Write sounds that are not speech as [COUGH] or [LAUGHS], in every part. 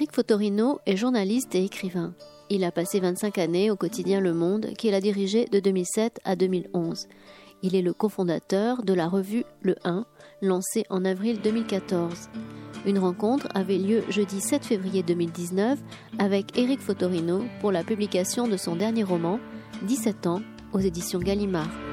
Éric Fotorino est journaliste et écrivain. Il a passé 25 années au quotidien Le Monde qu'il a dirigé de 2007 à 2011. Il est le cofondateur de la revue Le 1, lancée en avril 2014. Une rencontre avait lieu jeudi 7 février 2019 avec Éric Fotorino pour la publication de son dernier roman, 17 ans, aux éditions Gallimard.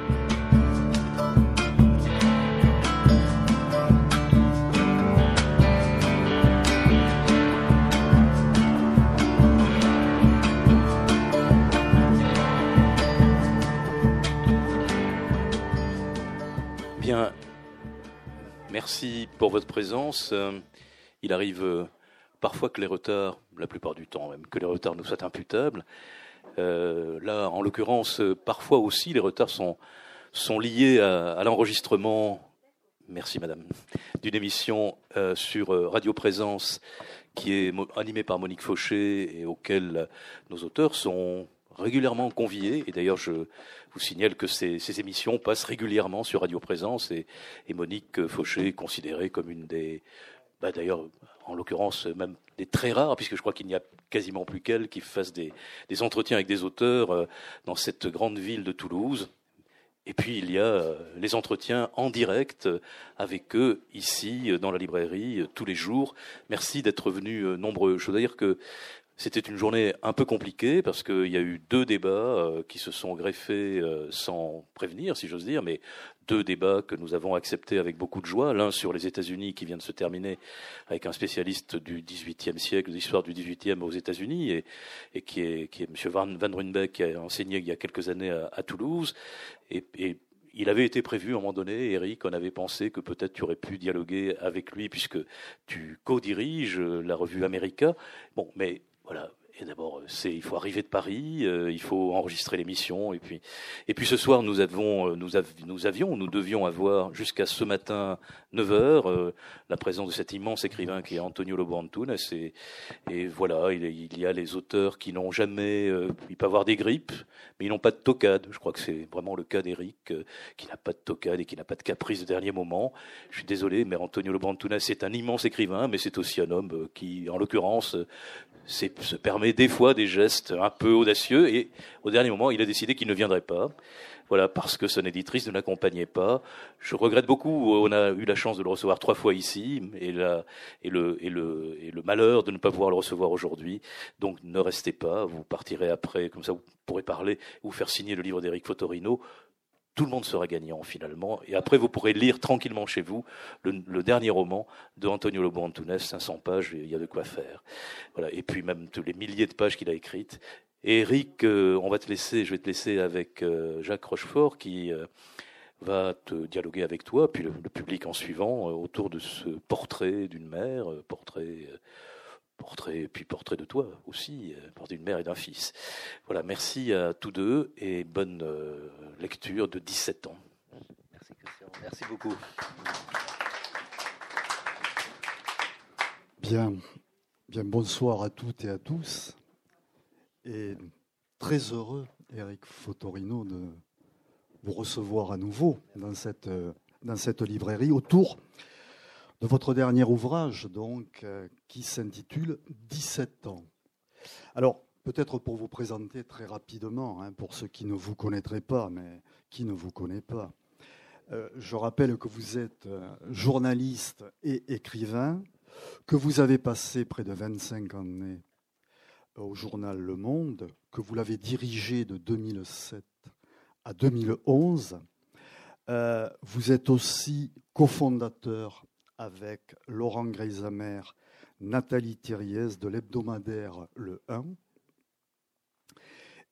Merci pour votre présence. Euh, il arrive euh, parfois que les retards, la plupart du temps même, que les retards nous soient imputables. Euh, là, en l'occurrence, parfois aussi, les retards sont, liés à, l'enregistrement, merci madame, d'une émission sur Radio Présence qui est animée par Monique Fauché et auquel nos auteurs sont régulièrement conviés. Et d'ailleurs, je vous signale que ces, émissions passent régulièrement sur Radio Présence et, Monique Fauché est considérée comme une des, bah d'ailleurs, en l'occurrence, même des très rares, puisque je crois qu'il n'y a quasiment plus qu'elle qui fasse des, entretiens avec des auteurs euh, dans cette grande ville de Toulouse. Et puis il y a euh, les entretiens en direct avec eux ici dans la librairie tous les jours. Merci d'être venus nombreux. Je veux dire que c'était une journée un peu compliquée parce qu'il y a eu deux débats euh, qui se sont greffés euh, sans prévenir, si j'ose dire, mais deux débats que nous avons acceptés avec beaucoup de joie. L'un sur les États-Unis qui vient de se terminer avec un spécialiste du XVIIIe siècle, de l'histoire du XVIIIe aux États-Unis, et, qui est, qui est M. Van, Van Runbeck, qui a enseigné il y a quelques années à, Toulouse. Et, il avait été prévu à un moment donné, Eric, on avait pensé que peut-être tu aurais pu dialoguer avec lui puisque tu co-diriges la revue America. Bon, mais voilà. Et d'abord, c'est il faut arriver de Paris, euh, il faut enregistrer l'émission, et puis et puis ce soir nous avons euh, nous, nous avions nous devions avoir jusqu'à ce matin 9 heures euh, la présence de cet immense écrivain qui est Antonio Lobo Antunes et, voilà il, y a les auteurs qui n'ont jamais il peut avoir des grippes mais ils n'ont pas de tocade. Je crois que c'est vraiment le cas d'Eric qui n'a pas de tocade et qui n'a pas de caprice de dernier moment. Je suis désolé, mais Antonio Lobo Antunes c'est un immense écrivain, mais c'est aussi un homme qui, en l'occurrence, se permet des fois des gestes un peu audacieux et au dernier moment, il a décidé qu'il ne viendrait pas. Voilà, parce que son éditrice ne l'accompagnait pas. Je regrette beaucoup. On a eu la chance de le recevoir trois fois ici et, le, et, le, malheur de ne pas pouvoir le recevoir aujourd'hui. Donc ne restez pas. Vous partirez après, comme ça vous pourrez parler, vous faire signer le livre d'Éric Fotorino tout le monde sera gagnant finalement. Et après, vous pourrez lire tranquillement chez vous le, dernier roman de Antonio Lobo Antunes, 500 pages, il y a de quoi faire. Voilà. Et puis même tous les milliers de pages qu'il a écrites. Et Eric, euh, on va te laisser, je vais te laisser avec euh, Jacques Rochefort qui euh, va te dialoguer avec toi, puis le, le public en suivant, autour de ce portrait d'une mère, portrait portrait, puis portrait de toi aussi, euh, portrait d'une mère et d'un fils. Voilà, merci à tous deux et bonne euh, lecture de 17 ans. Merci Christian, merci beaucoup. Bien, bien bonsoir à toutes et à tous. Et très heureux, Eric Fotorino, de vous recevoir à nouveau dans cette, dans cette librairie autour de votre dernier ouvrage, donc, euh, qui s'intitule 17 ans. Alors, peut-être pour vous présenter très rapidement, hein, pour ceux qui ne vous connaîtraient pas, mais qui ne vous connaissent pas, euh, je rappelle que vous êtes euh, journaliste et écrivain, que vous avez passé près de 25 années au journal Le Monde, que vous l'avez dirigé de 2007 à 2011. vous êtes aussi cofondateur avec Laurent Greisamer, Nathalie Thiriez de l'hebdomadaire Le 1.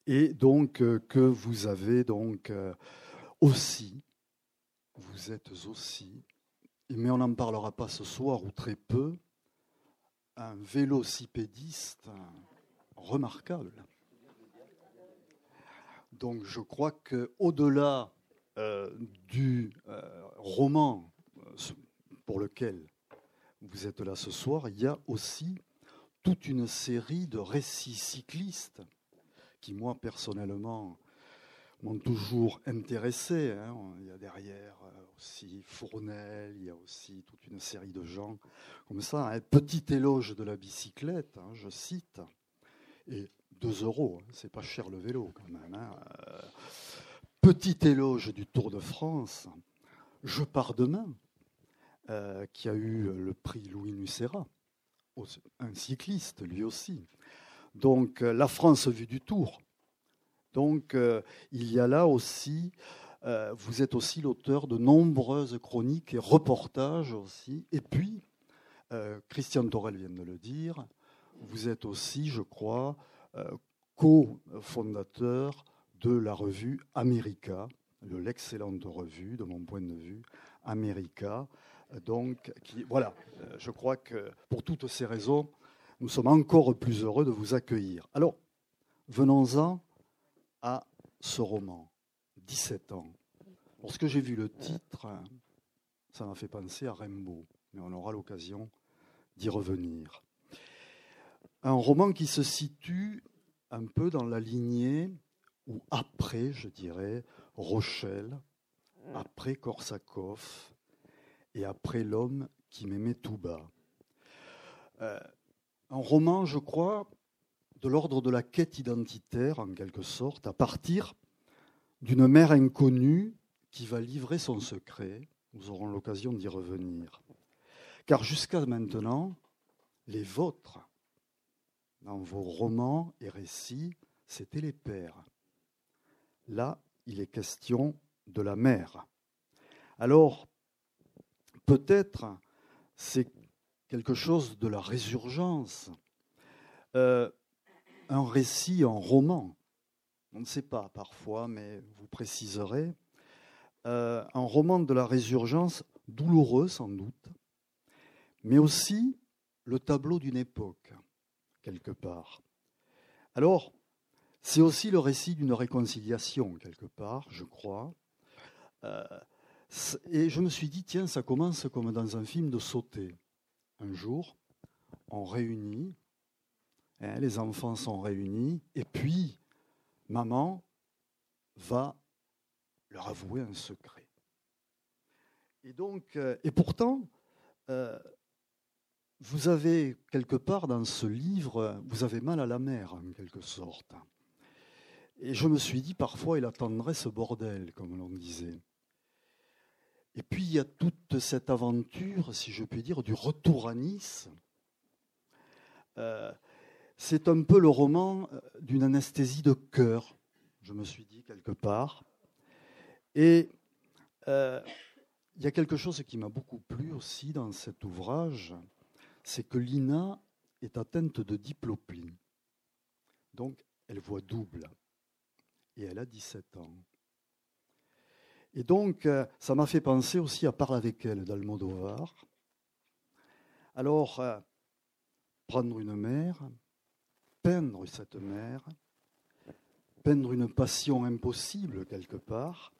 Et donc euh, que vous avez donc euh, aussi, vous êtes aussi, mais on n'en parlera pas ce soir ou très peu, un vélocipédiste remarquable. Donc je crois que au-delà euh, du roman pour lequel vous êtes là ce soir, il y a aussi toute une série de récits cyclistes qui, moi, personnellement, m'ont toujours intéressé. Hein. Il y a derrière aussi Fournel, il y a aussi toute une série de gens comme ça. Un petit éloge de la bicyclette, hein, je cite, et 2 euros, hein, c'est pas cher le vélo quand même. Hein. Euh, petit éloge du Tour de France, Je pars demain, euh, qui a eu le prix Louis Nucera, un cycliste lui aussi. Donc euh, la France vue du Tour. Donc il y a là aussi euh, vous êtes aussi l'auteur de nombreuses chroniques et reportages aussi. Et puis, euh, Christian Torel vient de le dire, vous êtes aussi, je crois, euh, co-fondateur de la revue America, de l'excellente revue, de mon point de vue, America. Donc, voilà, je crois que pour toutes ces raisons, nous sommes encore plus heureux de vous accueillir. Alors, venons-en à ce roman. 17 ans. Lorsque j'ai vu le titre, ça m'a fait penser à Rimbaud, mais on aura l'occasion d'y revenir. Un roman qui se situe un peu dans la lignée, ou après, je dirais, Rochelle, après Korsakov et après L'homme qui m'aimait tout bas. Euh, un roman, je crois, de l'ordre de la quête identitaire, en quelque sorte, à partir d'une mère inconnue qui va livrer son secret. Nous aurons l'occasion d'y revenir. Car jusqu'à maintenant, les vôtres, dans vos romans et récits, c'étaient les pères. Là, il est question de la mère. Alors, peut-être c'est quelque chose de la résurgence, euh, un récit en roman, on ne sait pas parfois, mais vous préciserez. Euh, un roman de la résurgence, douloureux sans doute, mais aussi le tableau d'une époque, quelque part. Alors, c'est aussi le récit d'une réconciliation, quelque part, je crois. Euh, et je me suis dit, tiens, ça commence comme dans un film de sauter. Un jour, on réunit, hein, les enfants sont réunis, et puis maman va leur avouer un secret. Et donc, euh, et pourtant, euh, vous avez quelque part dans ce livre, vous avez mal à la mer en quelque sorte. Et je me suis dit, parfois, il attendrait ce bordel, comme l'on disait. Et puis, il y a toute cette aventure, si je puis dire, du retour à Nice. Euh, c'est un peu le roman euh, d'une anesthésie de cœur, je me suis dit quelque part. Et euh, il y a quelque chose qui m'a beaucoup plu aussi dans cet ouvrage, c'est que Lina est atteinte de diplopie. Donc, elle voit double. Et elle a 17 ans. Et donc, euh, ça m'a fait penser aussi à parler avec elle d'Almodovar. Alors, prendre une mère, peindre cette mer, peindre une passion impossible quelque part,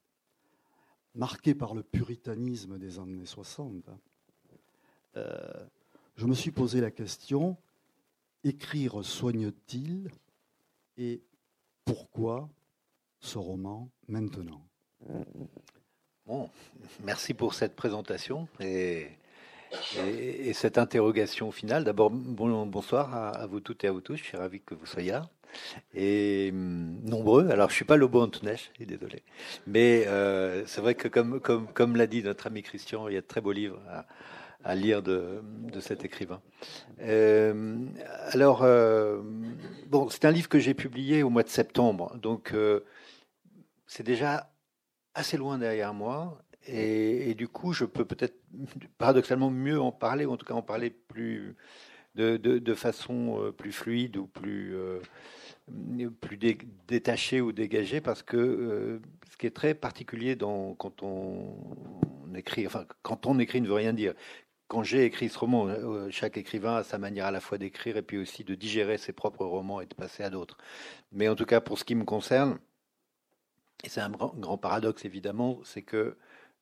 marquée par le puritanisme des années 60. Euh, je me suis posé la question, écrire soigne-t-il et pourquoi ce roman maintenant? Bon, merci pour cette présentation et et, cette interrogation finale. D'abord, bonsoir à, vous toutes et à vous tous. Je suis ravi que vous soyez là. Et hum, nombreux. Alors, je suis pas Lobo Antonesh, désolé. Mais euh, c'est vrai que, comme, l'a dit notre ami Christian, il y a de très beaux livres à, lire de, de, cet écrivain. Euh, alors, euh, bon, c'est un livre que j'ai publié au mois de septembre. Donc, c'est déjà assez loin derrière moi. Et, du coup, je peux peut-être [LAUGHS] paradoxalement mieux en parler, ou en tout cas en parler plus de, de, façon euh, plus fluide ou plus, euh, plus détachée ou dégagée, parce que euh, ce qui est très particulier dans, quand on, écrit, enfin, quand on écrit ne veut rien dire. Quand j'ai écrit ce roman, chaque écrivain a sa manière à la fois d'écrire et puis aussi de digérer ses propres romans et de passer à d'autres. Mais en tout cas, pour ce qui me concerne, et c'est un grand paradoxe évidemment, c'est que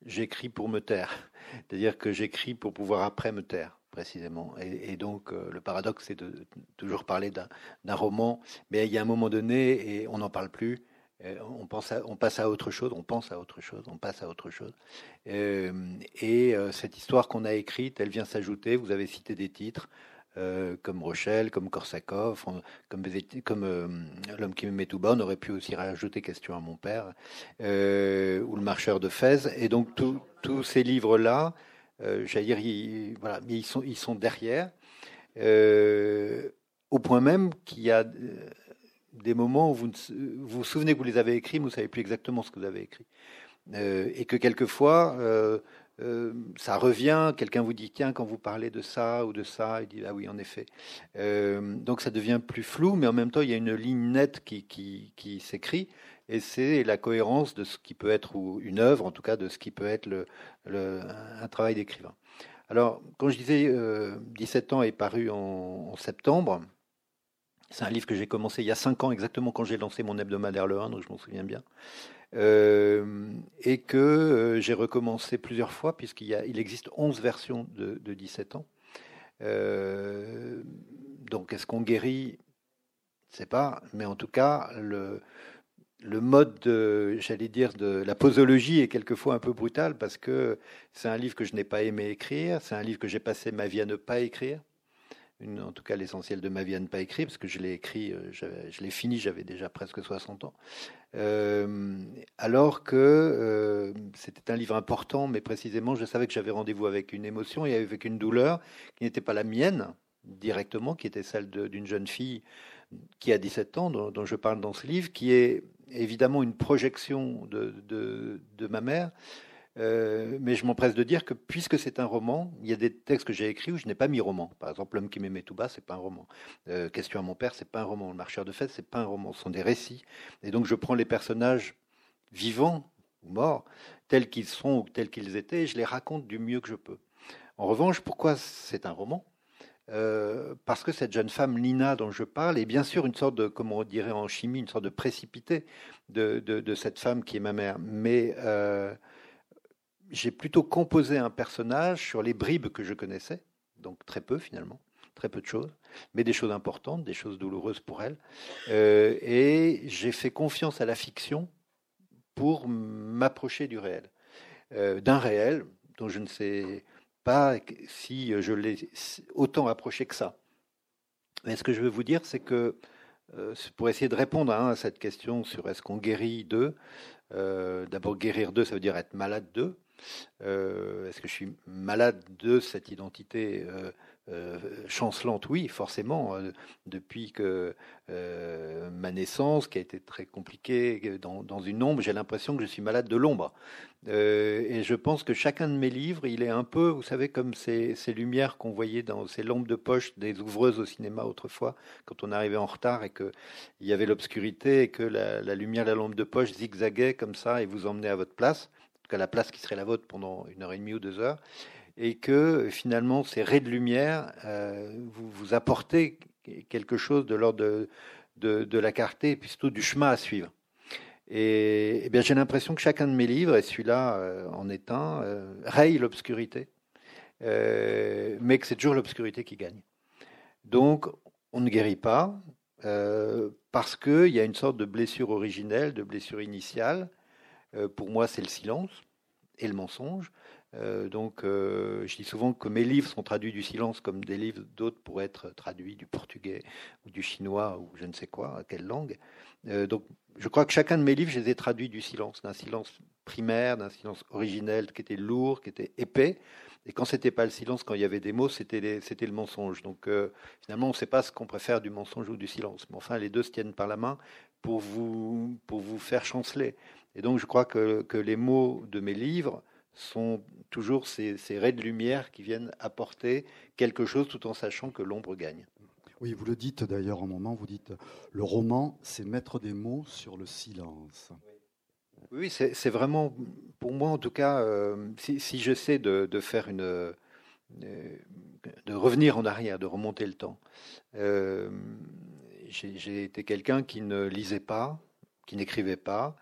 j'écris pour me taire. [LAUGHS] C'est-à-dire que j'écris pour pouvoir après me taire, précisément. Et, donc, euh, le paradoxe, c'est de, toujours parler d'un roman, mais il y a un moment donné, et on n'en parle plus, on, pense on passe à autre chose, on pense à autre chose, on passe à autre chose. et cette histoire qu'on a écrite, elle vient s'ajouter. Vous avez cité des titres. Comme Rochelle, comme Korsakov, comme, comme L'homme qui met tout bas. On aurait pu aussi rajouter Question à mon père, ou Le marcheur de Fès. Et donc tous ces livres-là, dire, ils, sont, derrière. Euh, au point même qu'il y a euh, des moments où vous vous, souvenez que vous les avez écrits, mais vous ne savez plus exactement ce que vous avez écrit. Euh, et que quelquefois, ça revient, quelqu'un vous dit, tiens, quand vous parlez de ça ou de ça, il dit, ah oui, en effet. donc ça devient plus flou, mais en même temps, il y a une ligne nette qui, qui, s'écrit, et c'est la cohérence de ce qui peut être une œuvre, en tout cas de ce qui peut être un travail d'écrivain. Alors, quand je disais 17 euh, ans est paru en, septembre, c'est un livre que j'ai commencé il y a 5 ans, exactement quand j'ai lancé mon hebdomadaire Le 1, donc je m'en souviens bien. Euh, et que euh, j'ai recommencé plusieurs fois, puisqu'il existe 11 versions de, 17 ans. donc, est-ce qu'on guérit? Je ne sais pas, mais en tout cas, le, le mode, j'allais dire, de la posologie est quelquefois un peu brutal parce que c'est un livre que je n'ai pas aimé écrire, c'est un livre que j'ai passé ma vie à ne pas écrire, en tout cas l'essentiel de ma vie à ne pas écrire, parce que je l'ai écrit, euh, je l'ai fini, j'avais déjà presque 60 ans, euh, alors que euh, c'était un livre important, mais précisément je savais que j'avais rendez-vous avec une émotion et avec une douleur qui n'était pas la mienne directement, qui était celle d'une jeune fille qui a 17 ans, dont, je parle dans ce livre, qui est évidemment une projection de, ma mère. Euh, mais je m'empresse de dire que puisque c'est un roman, il y a des textes que j'ai écrits où je n'ai pas mis roman. Par exemple, L'homme qui m'aimait tout bas, c'est pas un roman. Euh, Question à mon père, c'est pas un roman. Le marcheur de fête, c'est pas un roman. Ce sont des récits. Et donc je prends les personnages vivants ou morts, tels qu'ils sont ou tels qu'ils étaient, et je les raconte du mieux que je peux. En revanche, pourquoi c'est un roman? Euh, parce que cette jeune femme, Lina, dont je parle, est bien sûr une sorte de, comme on dirait en chimie, une sorte de précipité de, de, cette femme qui est ma mère. Mais j'ai plutôt composé un personnage sur les bribes que je connaissais, donc très peu finalement, très peu de choses, mais des choses importantes, des choses douloureuses pour elle. Euh, et j'ai fait confiance à la fiction pour m'approcher du réel, d'un réel dont je ne sais pas si je l'ai autant approché que ça. Mais ce que je veux vous dire, c'est que euh, pour essayer de répondre hein, à cette question sur est-ce qu'on guérit d'eux, euh, d'abord guérir d'eux, ça veut dire être malade d'eux. Euh, est-ce que je suis malade de cette identité euh, chancelante, oui, forcément, euh, depuis que euh, ma naissance, qui a été très compliquée dans, une ombre, j'ai l'impression que je suis malade de l'ombre. et je pense que chacun de mes livres, il est un peu, vous savez, comme ces, lumières qu'on voyait dans ces lampes de poche des ouvreuses au cinéma autrefois, quand on arrivait en retard et qu'il y avait l'obscurité et que la, la lumière de la lampe de poche zigzaguait comme ça et vous emmenait à votre place, cas la place qui serait la vôtre pendant une heure et demie ou deux heures et que finalement ces raies de lumière euh, vous, vous apportez quelque chose de l'ordre de, de, la clarté et plutôt du chemin à suivre. Et, eh bien j'ai l'impression que chacun de mes livres, et celui-là euh, en est un, euh, raye l'obscurité, mais que c'est toujours l'obscurité qui gagne. Donc on ne guérit pas parce qu'il y a une sorte de blessure originelle, de blessure initiale. Pour moi, c'est le silence et le mensonge. Euh, donc, euh, je dis souvent que mes livres sont traduits du silence comme des livres d'autres pourraient être traduits du portugais ou du chinois ou je ne sais quoi, à quelle langue. Euh, donc, je crois que chacun de mes livres, je les ai traduits du silence, d'un silence primaire, d'un silence originel qui était lourd, qui était épais. Et quand c'était pas le silence, quand il y avait des mots, c'était c'était le mensonge. Donc finalement, on ne sait pas ce qu'on préfère du mensonge ou du silence. Mais enfin, les deux se tiennent par la main pour vous pour vous faire chanceler. Et donc, je crois que, que les mots de mes livres sont toujours ces, ces raies de lumière qui viennent apporter quelque chose tout en sachant que l'ombre gagne. Oui, vous le dites d'ailleurs un moment, vous dites le roman, c'est mettre des mots sur le silence. Oui, c'est vraiment, pour moi en tout cas, euh, si, si j'essaie de, de, faire une. Euh, de revenir en arrière, de remonter le temps. Euh, J'ai été quelqu'un qui ne lisait pas, qui n'écrivait pas,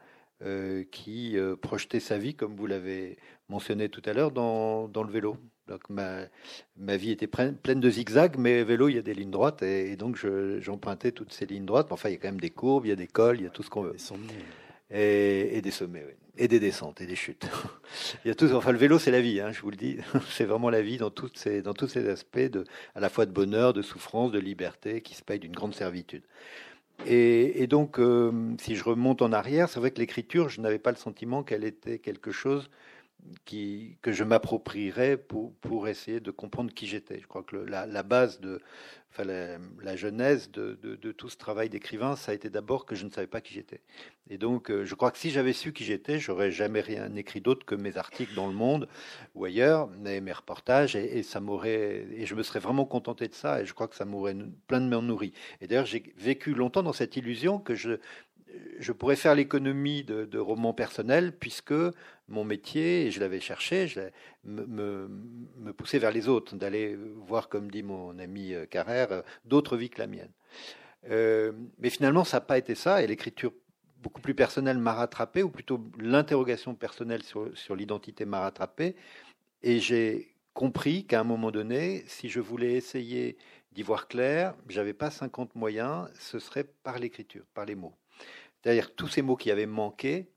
euh, qui euh, projetait sa vie, comme vous l'avez mentionné tout à l'heure, dans, dans, le vélo. Donc ma, ma vie était pleine de zigzags, mais vélo, il y a des lignes droites, et, donc j'empruntais toutes ces lignes droites. Enfin, il y a quand même des courbes, il y a des cols, il y a tout ce qu'on veut. et, des sommets, et des descentes et des chutes. [LAUGHS] Il y a tout, enfin, le vélo, c'est la vie, hein, je vous le dis. [LAUGHS] C'est vraiment la vie dans, toutes ces, dans tous ces aspects, de, à la fois de bonheur, de souffrance, de liberté, qui se paye d'une grande servitude. Et, donc, euh, si je remonte en arrière, c'est vrai que l'écriture, je n'avais pas le sentiment qu'elle était quelque chose que je m'approprierais pour, pour essayer de comprendre qui j'étais. Je crois que la, base de, enfin la, la genèse de, de, de, tout ce travail d'écrivain, ça a été d'abord que je ne savais pas qui j'étais. Et donc, euh, je crois que si j'avais su qui j'étais, j'aurais jamais rien écrit d'autre que mes articles dans le Monde ou ailleurs, mes, mes reportages, et, ça m'aurait, et je me serais vraiment contenté de ça, et je crois que ça m'aurait pleinement nourri. Et d'ailleurs, j'ai vécu longtemps dans cette illusion que je je pourrais faire l'économie de, romans personnels puisque mon métier, et je l'avais cherché, je me, poussait vers les autres, d'aller voir, comme dit mon ami euh, Carrère, euh, d'autres vies que la mienne. Euh, mais finalement, ça n'a pas été ça, et l'écriture beaucoup plus personnelle m'a rattrapé, ou plutôt l'interrogation personnelle sur, sur l'identité m'a rattrapé, et j'ai compris qu'à un moment donné, si je voulais essayer d'y voir clair, j'avais pas 50 moyens, ce serait par l'écriture, par les mots. C'est-à-dire tous ces mots qui avaient manqué.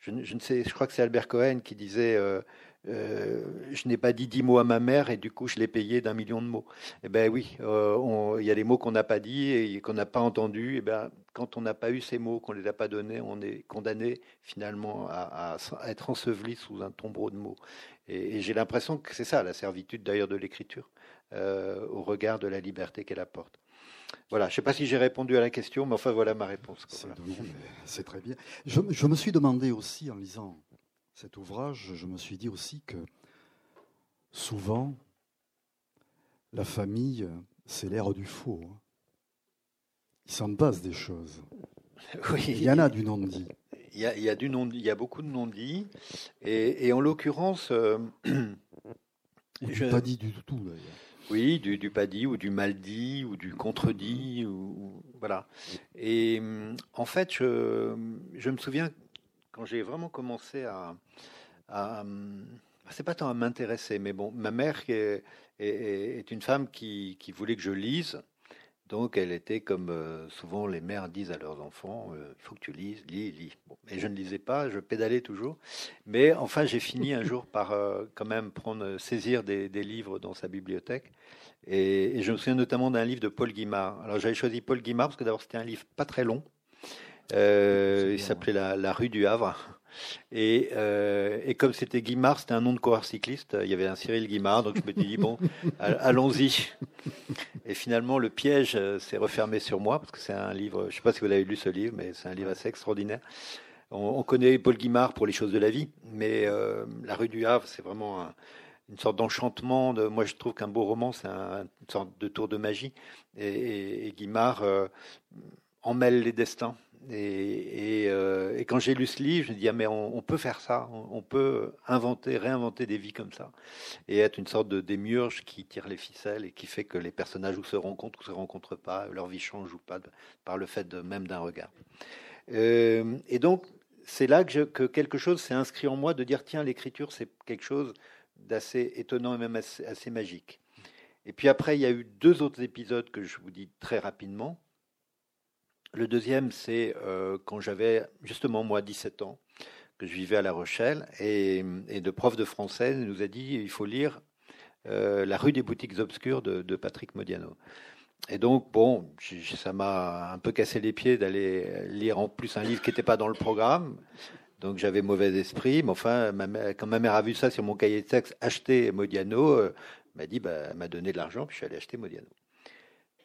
Je, ne sais, je crois que c'est Albert Cohen qui disait euh, euh, Je n'ai pas dit dix mots à ma mère et du coup je l'ai payé d'un million de mots. Eh bien oui, euh, il y a des mots qu'on n'a pas dit et qu'on n'a pas entendus. Et eh ben, quand on n'a pas eu ces mots, qu'on ne les a pas donnés, on est condamné finalement à, être enseveli sous un tombeau de mots. Et j'ai l'impression que c'est ça la servitude d'ailleurs de l'écriture, au regard de la liberté qu'elle apporte. Voilà, je ne sais pas si j'ai répondu à la question, mais enfin voilà ma réponse. C'est très bien. Je, me suis demandé aussi, en lisant cet ouvrage, je me suis dit aussi que souvent, la famille, c'est l'ère du faux. Hein. Il s'en passe des choses. [LAUGHS] Oui. Il y en a du non-dit. Il y a, il y a du non, il y a beaucoup de non-dits, et, en l'occurrence, euh, [CLEARS THROAT] je pas dit du tout d'ailleurs. Oui, du, du, pas dit ou du mal dit ou du contredit ou, voilà. Et hum, en fait, je, je me souviens quand j'ai vraiment commencé à, à hum, c'est pas tant à m'intéresser, mais bon, ma mère est, est, est une femme qui, qui, voulait que je lise donc elle était comme euh, souvent les mères disent à leurs enfants, euh, il faut que tu lises, lis, lis. et je ne lisais pas, je pédalais toujours. Mais enfin, j'ai fini un jour par euh, quand même prendre, saisir des, livres dans sa bibliothèque. Et, je me souviens notamment d'un livre de Paul Guimard. Alors j'avais choisi Paul Guimard parce que d'abord c'était un livre pas très long. il s'appelait la, rue du Havre. Et, euh, et comme c'était Guimard, c'était un nom de coureur cycliste. Il y avait un Cyril Guimard, donc je me suis dit bon, [LAUGHS] allons-y. Et finalement, le piège euh, s'est refermé sur moi parce que c'est un livre. Je ne sais pas si vous avez lu ce livre, mais c'est un livre assez extraordinaire. On, connaît Paul Guimard pour les choses de la vie, mais euh, La rue du Havre, c'est vraiment une sorte d'enchantement. De, moi, je trouve qu'un beau roman, c'est une sorte de tour de magie. Et, et, Guimard en mêle les destins. Euh, et, quand j'ai lu ce livre, je me dis, ah, mais on, peut faire ça, on, peut inventer, réinventer des vies comme ça, et être une sorte de démiurge qui tire les ficelles et qui fait que les personnages se rencontrent ou se rencontrent pas, leur vie change ou pas, par le fait même d'un regard. Euh, et donc, c'est là que, que, quelque chose s'est inscrit en moi de dire, tiens, l'écriture, c'est quelque chose d'assez étonnant et même assez magique. Et puis après, il y a eu deux autres épisodes que je vous dis très rapidement. Le deuxième, c'est euh, quand j'avais justement moi 17 ans, que je vivais à La Rochelle, et, et de prof de français nous a dit il faut lire euh, La rue des boutiques obscures de, Patrick Modiano. Et donc, bon, ça m'a un peu cassé les pieds d'aller lire en plus un livre qui n'était pas dans le programme. Donc j'avais mauvais esprit, mais enfin, quand ma mère a vu ça sur mon cahier de texte, acheter Modiano, euh, m'a dit, bah, m'a donné de l'argent, puis je suis allé acheter Modiano.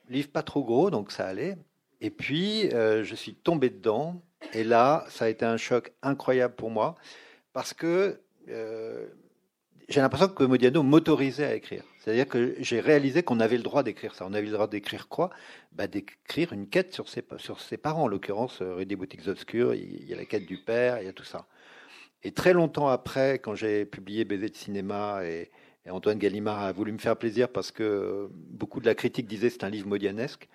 Livre pas trop gros, donc ça allait. Et puis, euh, je suis tombé dedans. Et là, ça a été un choc incroyable pour moi parce que euh, j'ai l'impression que Modiano m'autorisait à écrire. C'est-à-dire que j'ai réalisé qu'on avait le droit d'écrire ça. On avait le droit d'écrire quoi? Bah, D'écrire une quête sur ses, sur ses parents. En l'occurrence, euh, Rue des Boutiques Obscures, il y a la quête du père, il y a tout ça. Et très longtemps après, quand j'ai publié Baiser de cinéma et, et, Antoine Gallimard a voulu me faire plaisir parce que beaucoup de la critique disait c'est un livre modianesque.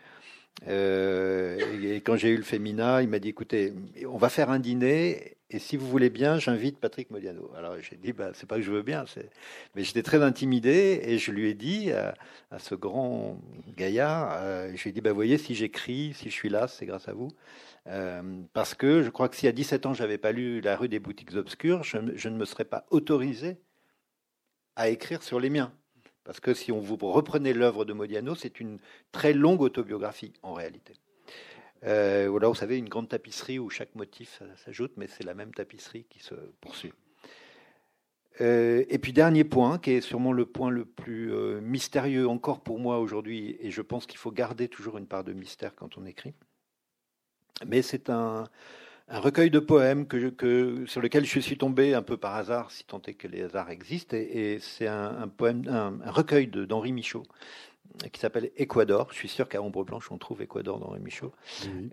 Euh, et quand j'ai eu le Fémina, il m'a dit écoutez, on va faire un dîner et si vous voulez bien, j'invite Patrick Modiano. Alors j'ai dit bah, c'est pas que je veux bien, mais j'étais très intimidé et je lui ai dit à, ce grand gaillard, euh, je lui ai dit bah, voyez, si j'écris, si je suis là, c'est grâce à vous. Euh, parce que je crois que si à 17 ans j'avais pas lu La rue des boutiques obscures, je, je ne me serais pas autorisé à écrire sur les miens. Parce que si on vous reprenez l'œuvre de Modiano, c'est une très longue autobiographie en réalité. Euh, voilà, vous savez, une grande tapisserie où chaque motif s'ajoute, mais c'est la même tapisserie qui se poursuit. Euh, et puis dernier point, qui est sûrement le point le plus euh, mystérieux encore pour moi aujourd'hui, et je pense qu'il faut garder toujours une part de mystère quand on écrit. Mais c'est un, un recueil de poèmes que, sur lequel je suis tombé un peu par hasard, si tant est que les hasards existent. Et, c'est un, poème, un, recueil d'Henri Michaud qui s'appelle Équador. Je suis sûr qu'à Ombre Blanche, on trouve Équador d'Henri Michaud.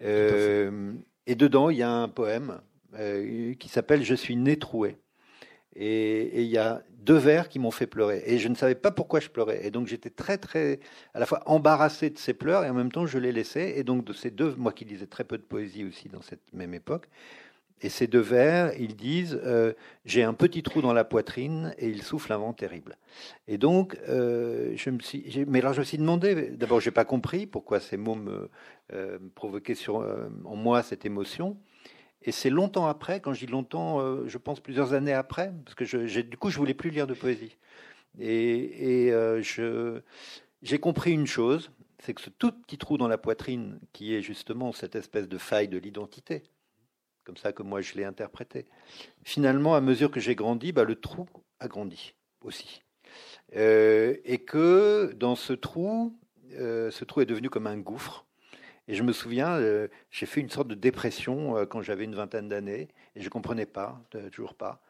Euh, et dedans, il y a un poème euh, qui s'appelle Je suis né troué. Et il y a deux vers qui m'ont fait pleurer. Et je ne savais pas pourquoi je pleurais. Et donc j'étais très, très, à la fois embarrassé de ces pleurs et en même temps je les laissais. Et donc de ces deux, moi qui lisais très peu de poésie aussi dans cette même époque, et ces deux vers, ils disent euh, J'ai un petit trou dans la poitrine et il souffle un vent terrible. Et donc, euh, je me suis, mais là, je me suis demandé d'abord, j'ai pas compris pourquoi ces mots me euh, provoquaient en moi cette émotion. Et c'est longtemps après, quand je dis longtemps, euh, je pense plusieurs années après, parce que du coup, je voulais plus lire de poésie. Et, euh, j'ai compris une chose, c'est que ce tout petit trou dans la poitrine, qui est justement cette espèce de faille de l'identité, comme ça que moi je l'ai interprété, finalement, à mesure que j'ai grandi, bah, le trou a grandi aussi. Euh, et que dans ce trou, ce trou est devenu comme un gouffre et je me souviens, euh, j'ai fait une sorte de dépression euh, quand j'avais une vingtaine d'années, et je ne comprenais pas, toujours pas.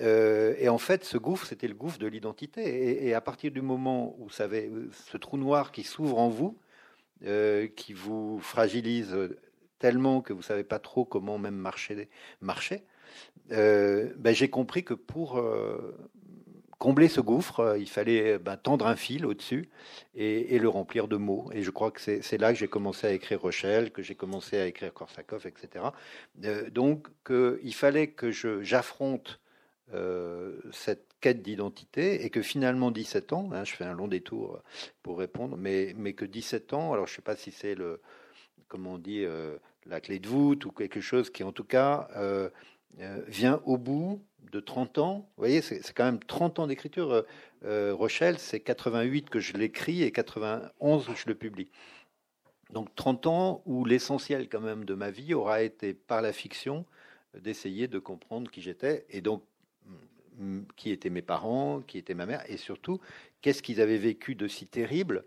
Euh, et en fait, ce gouffre, c'était le gouffre de l'identité. Et, à partir du moment où savez, ce trou noir qui s'ouvre en vous, qui vous fragilise tellement que vous ne savez pas trop comment même marcher, marcher ben, j'ai compris que pour combler ce gouffre, euh, il fallait ben, tendre un fil au-dessus et, le remplir de mots. Et je crois que c'est là que j'ai commencé à écrire Rochelle, que j'ai commencé à écrire Korsakov, etc. Euh, donc, il fallait que j'affronte euh, cette quête d'identité et que finalement 17 ans, hein, je fais un long détour pour répondre, mais, mais que 17 ans, alors je ne sais pas si c'est le, comment on dit, la clé de voûte ou quelque chose qui en tout cas vient au bout de 30 ans. Vous voyez, c'est quand même 30 ans d'écriture. Euh, euh, Rochelle, c'est 88 que je l'écris et 91 que je le publie. Donc 30 ans où l'essentiel quand même de ma vie aura été par la fiction d'essayer de comprendre qui j'étais et donc mm, qui étaient mes parents, qui était ma mère et surtout qu'est-ce qu'ils avaient vécu de si terrible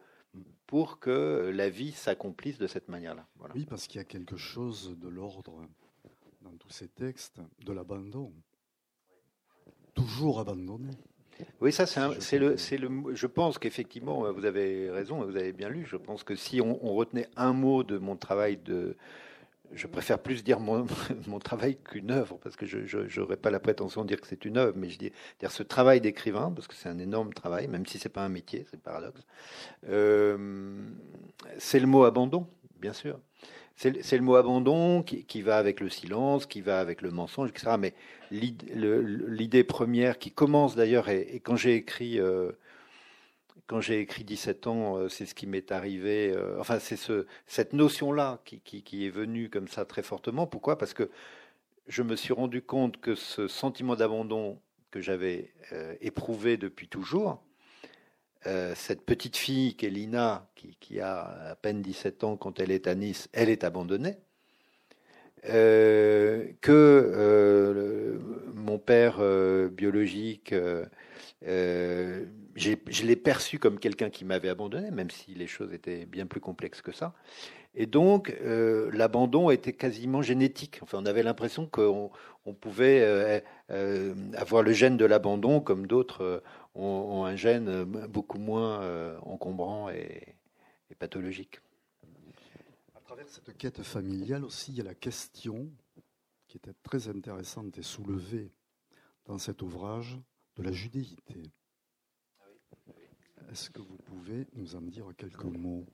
pour que la vie s'accomplisse de cette manière-là. Oui, parce qu'il y a quelque chose de l'ordre dans tous ces textes de l'abandon toujours abandonné. Oui, ça, c'est le, le. Je pense qu'effectivement, vous avez raison, vous avez bien lu. Je pense que si on, retenait un mot de mon travail de, je préfère plus dire mon, [LAUGHS] mon travail qu'une œuvre, parce que je n'aurais pas la prétention de dire que c'est une œuvre, mais je dis dire ce travail d'écrivain, parce que c'est un énorme travail, même si c'est pas un métier, c'est le paradoxe. Euh, c'est le mot abandon, bien sûr. C'est le mot abandon qui, va avec le silence, qui va avec le mensonge, etc. Mais l'idée première qui commence d'ailleurs, et, quand j'ai écrit, euh, écrit 17 ans, euh, c'est ce qui m'est arrivé. Euh, enfin, c'est ce, cette notion-là qui, est venue comme ça très fortement. Pourquoi? Parce que je me suis rendu compte que ce sentiment d'abandon que j'avais éprouvé depuis toujours, euh, cette petite fille qui est Lina, qui, a à peine 17 ans quand elle est à Nice, elle est abandonnée. Euh, que euh, mon père biologique, je l'ai perçu comme quelqu'un qui m'avait abandonné, même si les choses étaient bien plus complexes que ça. Et donc, l'abandon était quasiment génétique. Enfin, on avait l'impression qu'on on pouvait avoir le gène de l'abandon comme d'autres ont, un gène euh, beaucoup moins euh, encombrant et, pathologique. À travers cette quête familiale aussi, il y a la question qui était très intéressante et soulevée dans cet ouvrage de la judéité. Est-ce que vous pouvez nous en dire quelques mots?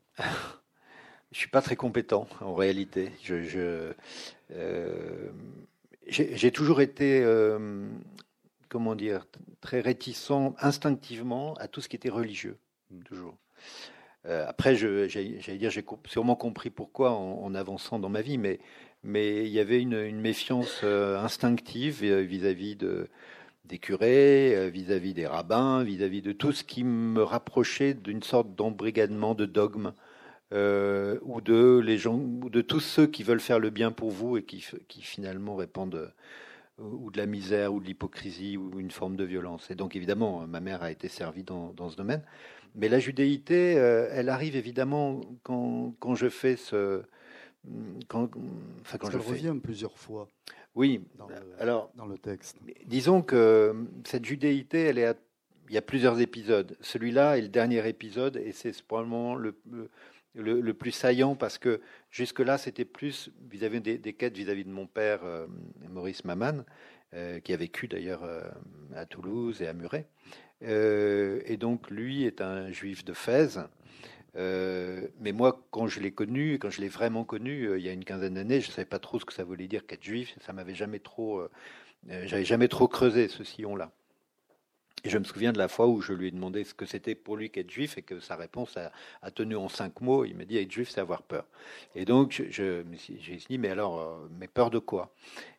Je suis pas très compétent en réalité. Je, euh, j'ai toujours été, euh, comment dire, très réticent instinctivement à tout ce qui était religieux, toujours. Euh, après, j'allais dire, j'ai sûrement compris pourquoi en, avançant dans ma vie, mais mais il y avait une, méfiance instinctive vis-à-vis de des curés, vis-à-vis des rabbins, vis-à-vis de tout ce qui me rapprochait d'une sorte d'embrigadement de dogmes euh, ou de les gens, ou de tous ceux qui veulent faire le bien pour vous et qui, qui finalement répandent euh, ou de la misère ou de l'hypocrisie ou une forme de violence. Et donc évidemment, ma mère a été servie dans, dans ce domaine. Mais la judéité, euh, elle arrive évidemment quand, quand je fais ce... Quand, enfin, quand je elle revient plusieurs fois. Oui, dans le, alors dans le texte. Disons que cette judéité, elle est il y a plusieurs épisodes. Celui-là est le dernier épisode et c'est probablement le, le, plus saillant parce que jusque-là, c'était plus vis-à-vis des, quêtes vis-à-vis de mon père, euh, Maurice Maman, euh, qui a vécu d'ailleurs euh, à Toulouse et à Muret. et donc, lui est un juif de Fès. mais moi, quand je l'ai connu, quand je l'ai vraiment connu, il y a une quinzaine d'années, je ne savais pas trop ce que ça voulait dire qu'être juif. Ça m'avait jamais trop, j'avais jamais trop creusé ce sillon-là. Et je me souviens de la fois où je lui ai demandé ce que c'était pour lui qu'être juif et que sa réponse a, tenu en cinq mots. Il m'a dit être juif, c'est avoir peur. Et donc, j'ai dit, mais alors, euh, mais peur de quoi?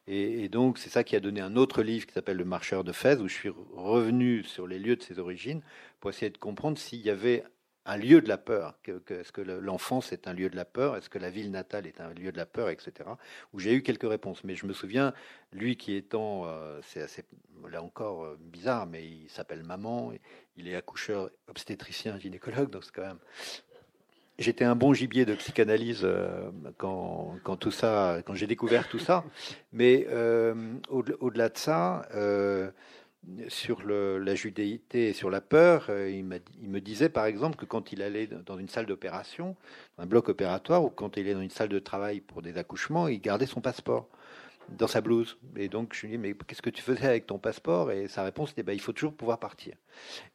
Et, donc, c'est ça qui a donné un autre livre qui s'appelle Le Marcheur de Fès, où je suis revenu sur les lieux de ses origines pour essayer de comprendre s'il y avait un lieu de la peur. Est-ce que l'enfance est un lieu de la peur Est-ce que la ville natale est un lieu de la peur, etc. Où j'ai eu quelques réponses. Mais je me souviens, lui qui étant, euh, c'est assez, là encore euh, bizarre, mais il s'appelle Maman, il est accoucheur, obstétricien, gynécologue, donc c'est quand même. J'étais un bon gibier de psychanalyse euh, quand, tout ça, quand j'ai découvert tout ça. Mais au-delà de ça, sur la judéité et sur la peur, euh, il, il, me disait par exemple que quand il allait dans une salle d'opération, un bloc opératoire, ou quand il est dans une salle de travail pour des accouchements, il gardait son passeport dans sa blouse. Et donc je lui dis mais qu'est-ce que tu faisais avec ton passeport? Et sa réponse était bah, il faut toujours pouvoir partir.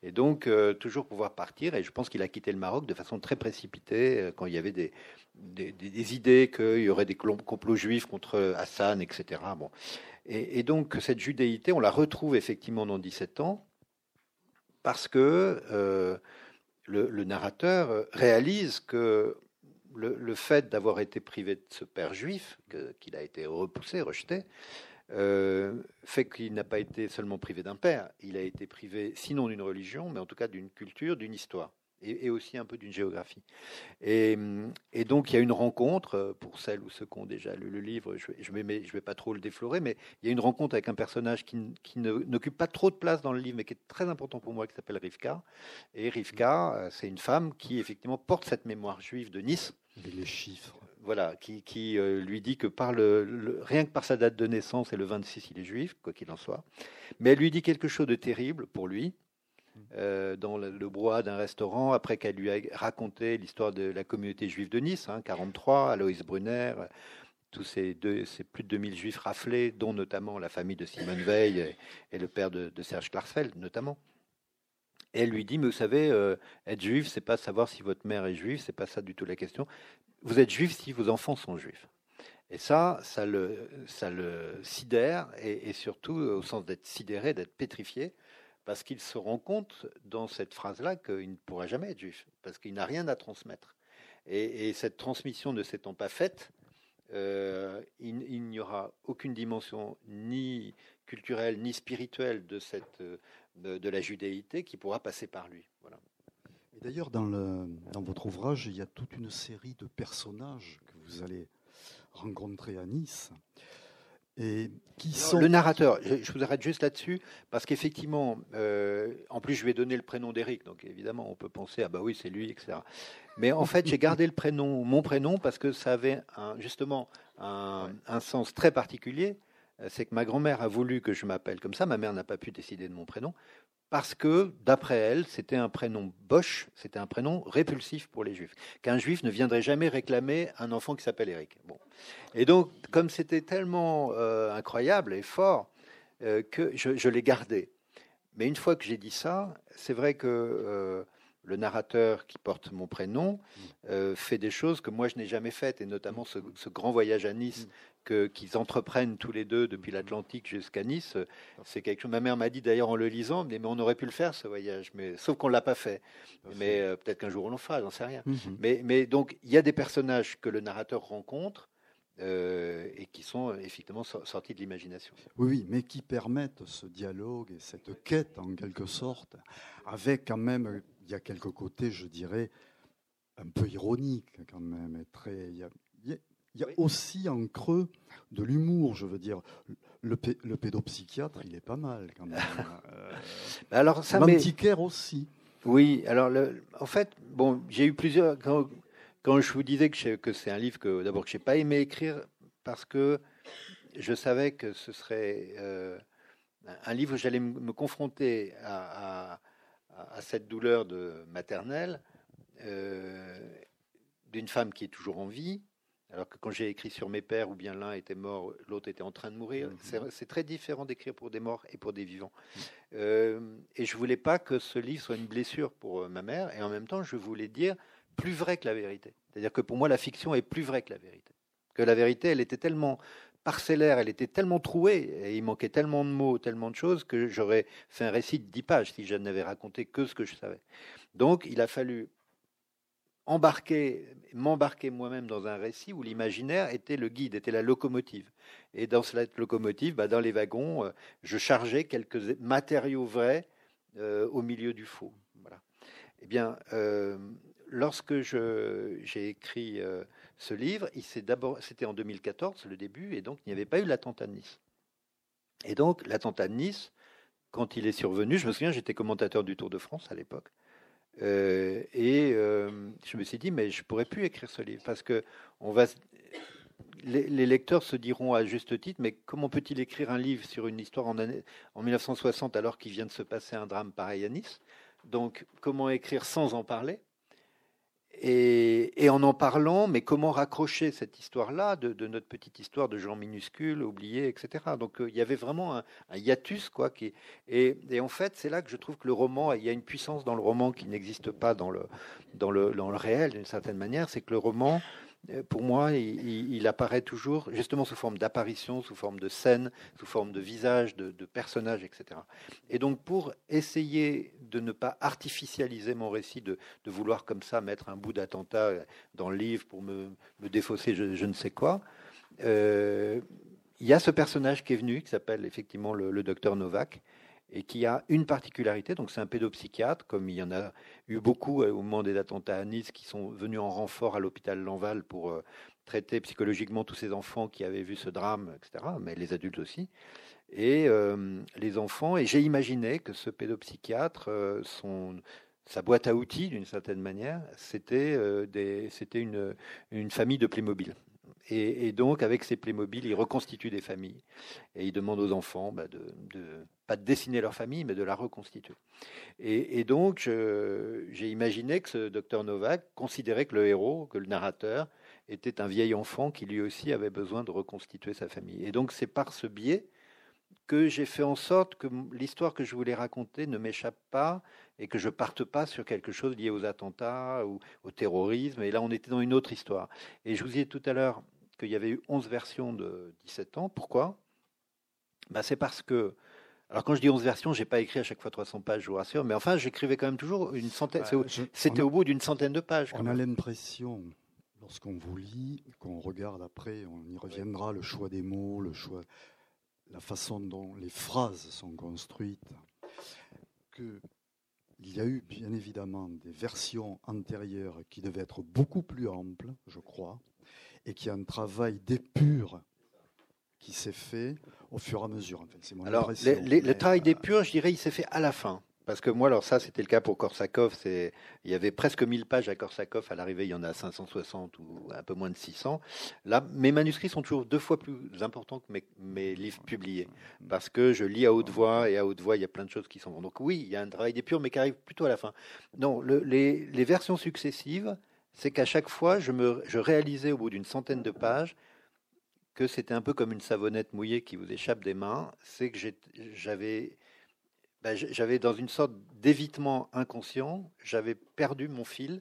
Et donc euh, toujours pouvoir partir. Et je pense qu'il a quitté le Maroc de façon très précipitée euh, quand il y avait des, des, idées qu'il y aurait des complots juifs contre Hassan, etc. Bon. Et, donc cette judéité, on la retrouve effectivement dans 17 ans parce que euh, le, narrateur réalise que le, fait d'avoir été privé de ce père juif, qu'il a été repoussé, rejeté, euh, fait qu'il n'a pas été seulement privé d'un père, il a été privé sinon d'une religion, mais en tout cas d'une culture, d'une histoire et, aussi un peu d'une géographie. Et, donc il y a une rencontre, euh, pour celles ou ceux qui ont déjà lu le livre, je ne vais, je vais pas trop le déflorer, mais il y a une rencontre avec un personnage qui, qui n'occupe pas trop de place dans le livre, mais qui est très important pour moi, qui s'appelle Rivka. Et Rivka, euh, c'est une femme qui effectivement porte cette mémoire juive de Nice. Et les chiffres. Voilà, qui, qui euh, lui dit que par le, rien que par sa date de naissance et le 26, il est juif, quoi qu'il en soit. Mais elle lui dit quelque chose de terrible pour lui, euh, dans le, le d'un restaurant après qu'elle lui a raconté l'histoire de la communauté juive de Nice, hein, 43, Aloïs Brunner, tous ces, plus de 2000 juifs raflés, dont notamment la famille de Simone Veil et, le père de, Serge Klarsfeld, notamment. Et elle lui dit, mais vous savez, euh, être juif, c'est pas savoir si votre mère est juive, c'est pas ça du tout la question. Vous êtes juif si vos enfants sont juifs. Et ça, ça le, sidère, et surtout au sens d'être sidéré, d'être pétrifié, parce qu'il se rend compte dans cette phrase-là qu'il ne pourra jamais être juif, parce qu'il n'a rien à transmettre. Et, cette transmission ne s'étant pas faite, euh, il, n'y aura aucune dimension ni culturelle ni spirituelle de, la judéité qui pourra passer par lui. D'ailleurs, dans votre ouvrage, il y a toute une série de personnages que vous allez rencontrer à Nice et qui sont... Le narrateur, je vous arrête juste là-dessus, parce qu'effectivement, euh, en plus je vais donner le prénom d'Éric, donc évidemment on peut penser, ah bah oui c'est lui, etc. Mais en fait j'ai gardé le prénom, mon prénom, parce que ça avait un, justement un, un sens très particulier, c'est que ma grand-mère a voulu que je m'appelle comme ça, ma mère n'a pas pu décider de mon prénom, parce que, d'après elle, c'était un prénom Bosch, c'était un prénom répulsif pour les juifs, qu'un juif ne viendrait jamais réclamer un enfant qui s'appelle Eric. Bon. Et donc, comme c'était tellement euh, incroyable et fort, euh, que je, l'ai gardé. Mais une fois que j'ai dit ça, c'est vrai que euh, le narrateur qui porte mon prénom euh, fait des choses que moi je n'ai jamais faites, et notamment ce, grand voyage à Nice que, qu'ils entreprennent tous les deux depuis l'Atlantique jusqu'à Nice. C'est quelque chose. Ma mère m'a dit d'ailleurs en le lisant, mais, on aurait pu le faire ce voyage, mais sauf qu'on l'a pas fait. Mais euh, peut-être qu'un jour on le fera, j'en sais rien. Mhm. Mais, mais donc il y a des personnages que le narrateur rencontre. Euh, et qui sont effectivement sortis de l'imagination. Oui, oui, mais qui permettent ce dialogue et cette quête en quelque sorte, avec quand même y a quelques côtés, je dirais, un peu ironiques quand même. très, il y a, aussi en creux de l'humour, je veux dire. Le, le, pédopsychiatre, il est pas mal quand même. [LAUGHS] euh, alors ça, L'antiquaire aussi. Oui, alors le, en fait, bon, j'ai eu plusieurs. Quand, quand, je vous disais que, que c'est un livre que d'abord que j'ai pas aimé écrire parce que je savais que ce serait euh, un livre où j'allais me confronter à, à, cette douleur de maternelle euh, d'une femme qui est toujours en vie, alors que quand j'ai écrit sur mes pères, ou bien l'un était mort, l'autre était en train de mourir, mhm. c'est très différent d'écrire pour des morts et pour des vivants. Mhm. Euh, et je voulais pas que ce livre soit une blessure pour euh, ma mère, et en même temps, je voulais dire plus vrai que la vérité. C'est-à-dire que pour moi, la fiction est plus vraie que la vérité. Que la vérité, elle était tellement parcellaire, elle était tellement trouée, et il manquait tellement de mots, tellement de choses, que j'aurais fait un récit de dix pages si je n'avais raconté que ce que je savais. Donc il a fallu embarquer, m'embarquer moi-même dans un récit où l'imaginaire était le guide, était la locomotive. Et dans cette locomotive, bah, dans les wagons, euh, je chargeais quelques matériaux vrais euh, au milieu du faux. Voilà. Eh bien, euh, lorsque j'ai écrit ce livre, c'était en 2014, le début, et donc il n'y avait pas eu l'attentat de Nice. Et donc l'attentat de Nice, quand il est survenu, je me souviens, j'étais commentateur du Tour de France à l'époque, euh, et euh, je me suis dit, mais je pourrais plus écrire ce livre parce que les, lecteurs se diront à juste titre, mais comment peut-il écrire un livre sur une histoire en 1960 alors qu'il vient de se passer un drame pareil à Nice? Donc, comment écrire sans en parler? Et, en en parlant, mais comment raccrocher cette histoire-là de, notre petite histoire de gens minuscules, oubliés, etc. Donc euh, il y avait vraiment un, hiatus, quoi. Qui, et, en fait, c'est là que je trouve que le roman, il y a une puissance dans le roman qui n'existe pas dans le, dans le, dans le réel, d'une certaine manière, c'est que le roman pour moi, il, apparaît toujours justement sous forme d'apparition, sous forme de scène, sous forme de visage, de, de personnages, etc. Et donc, pour essayer de ne pas artificialiser mon récit, de, vouloir comme ça mettre un bout d'attentat dans le livre pour me, défausser je, ne sais quoi, euh, il y a ce personnage qui est venu, qui s'appelle effectivement le docteur Novak, et qui a une particularité, donc c'est un pédopsychiatre, comme il y en a eu beaucoup euh, au moment des attentats à Nice, qui sont venus en renfort à l'hôpital Lanval pour euh, traiter psychologiquement tous ces enfants qui avaient vu ce drame, etc., mais les adultes aussi. Et euh, les enfants, et j'ai imaginé que ce pédopsychiatre, son, sa boîte à outils, d'une certaine manière, c'était une, une famille de Playmobil. Et, donc, avec ces Playmobil, il reconstitue des familles. Et il demande aux enfants bah, de, pas de dessiner leur famille, mais de la reconstituer. Et, donc, j'ai imaginé que ce docteur Novak considérait que le héros, que le narrateur, était un vieil enfant qui lui aussi avait besoin de reconstituer sa famille. Et donc, c'est par ce biais que j'ai fait en sorte que l'histoire que je voulais raconter ne m'échappe pas et que je parte pas sur quelque chose lié aux attentats ou au terrorisme. Et là, on était dans une autre histoire. Et je vous disais tout à l'heure qu'il y avait eu 11 versions de 17 ans. Pourquoi? Bah, C'est parce que alors quand je dis 11 versions, j'ai pas écrit à chaque fois 300 pages, je vous rassure, mais enfin j'écrivais quand même toujours une centaine. Bah, c'était au bout d'une centaine de pages. On a l'impression, lorsqu'on vous lit, qu'on regarde après, on y reviendra, le choix des mots, le choix, la façon dont les phrases sont construites, que il y a eu bien évidemment des versions antérieures qui devaient être beaucoup plus amples, je crois, et qui a un travail d'épure qui s'est fait au fur et à mesure. mon alors, le travail d'épure, je dirais, il s'est fait à la fin. Parce que moi, alors ça, c'était le cas pour Korsakov. Il y avait presque 1000 pages à Korsakov. À l'arrivée, il y en a 560 ou un peu moins de 600. Là, mes manuscrits sont toujours deux fois plus importants que mes, mes livres publiés. Parce que je lis à haute voix et à haute voix, il y a plein de choses qui sont. Donc oui, il y a un travail d'épure, mais qui arrive plutôt à la fin. Non, le, les, les versions successives, c'est qu'à chaque fois, je, me, je réalisais au bout d'une centaine de pages que c'était un peu comme une savonnette mouillée qui vous échappe des mains. C'est que j'avais ben, j'avais dans une sorte d'évitement inconscient, j'avais perdu mon fil.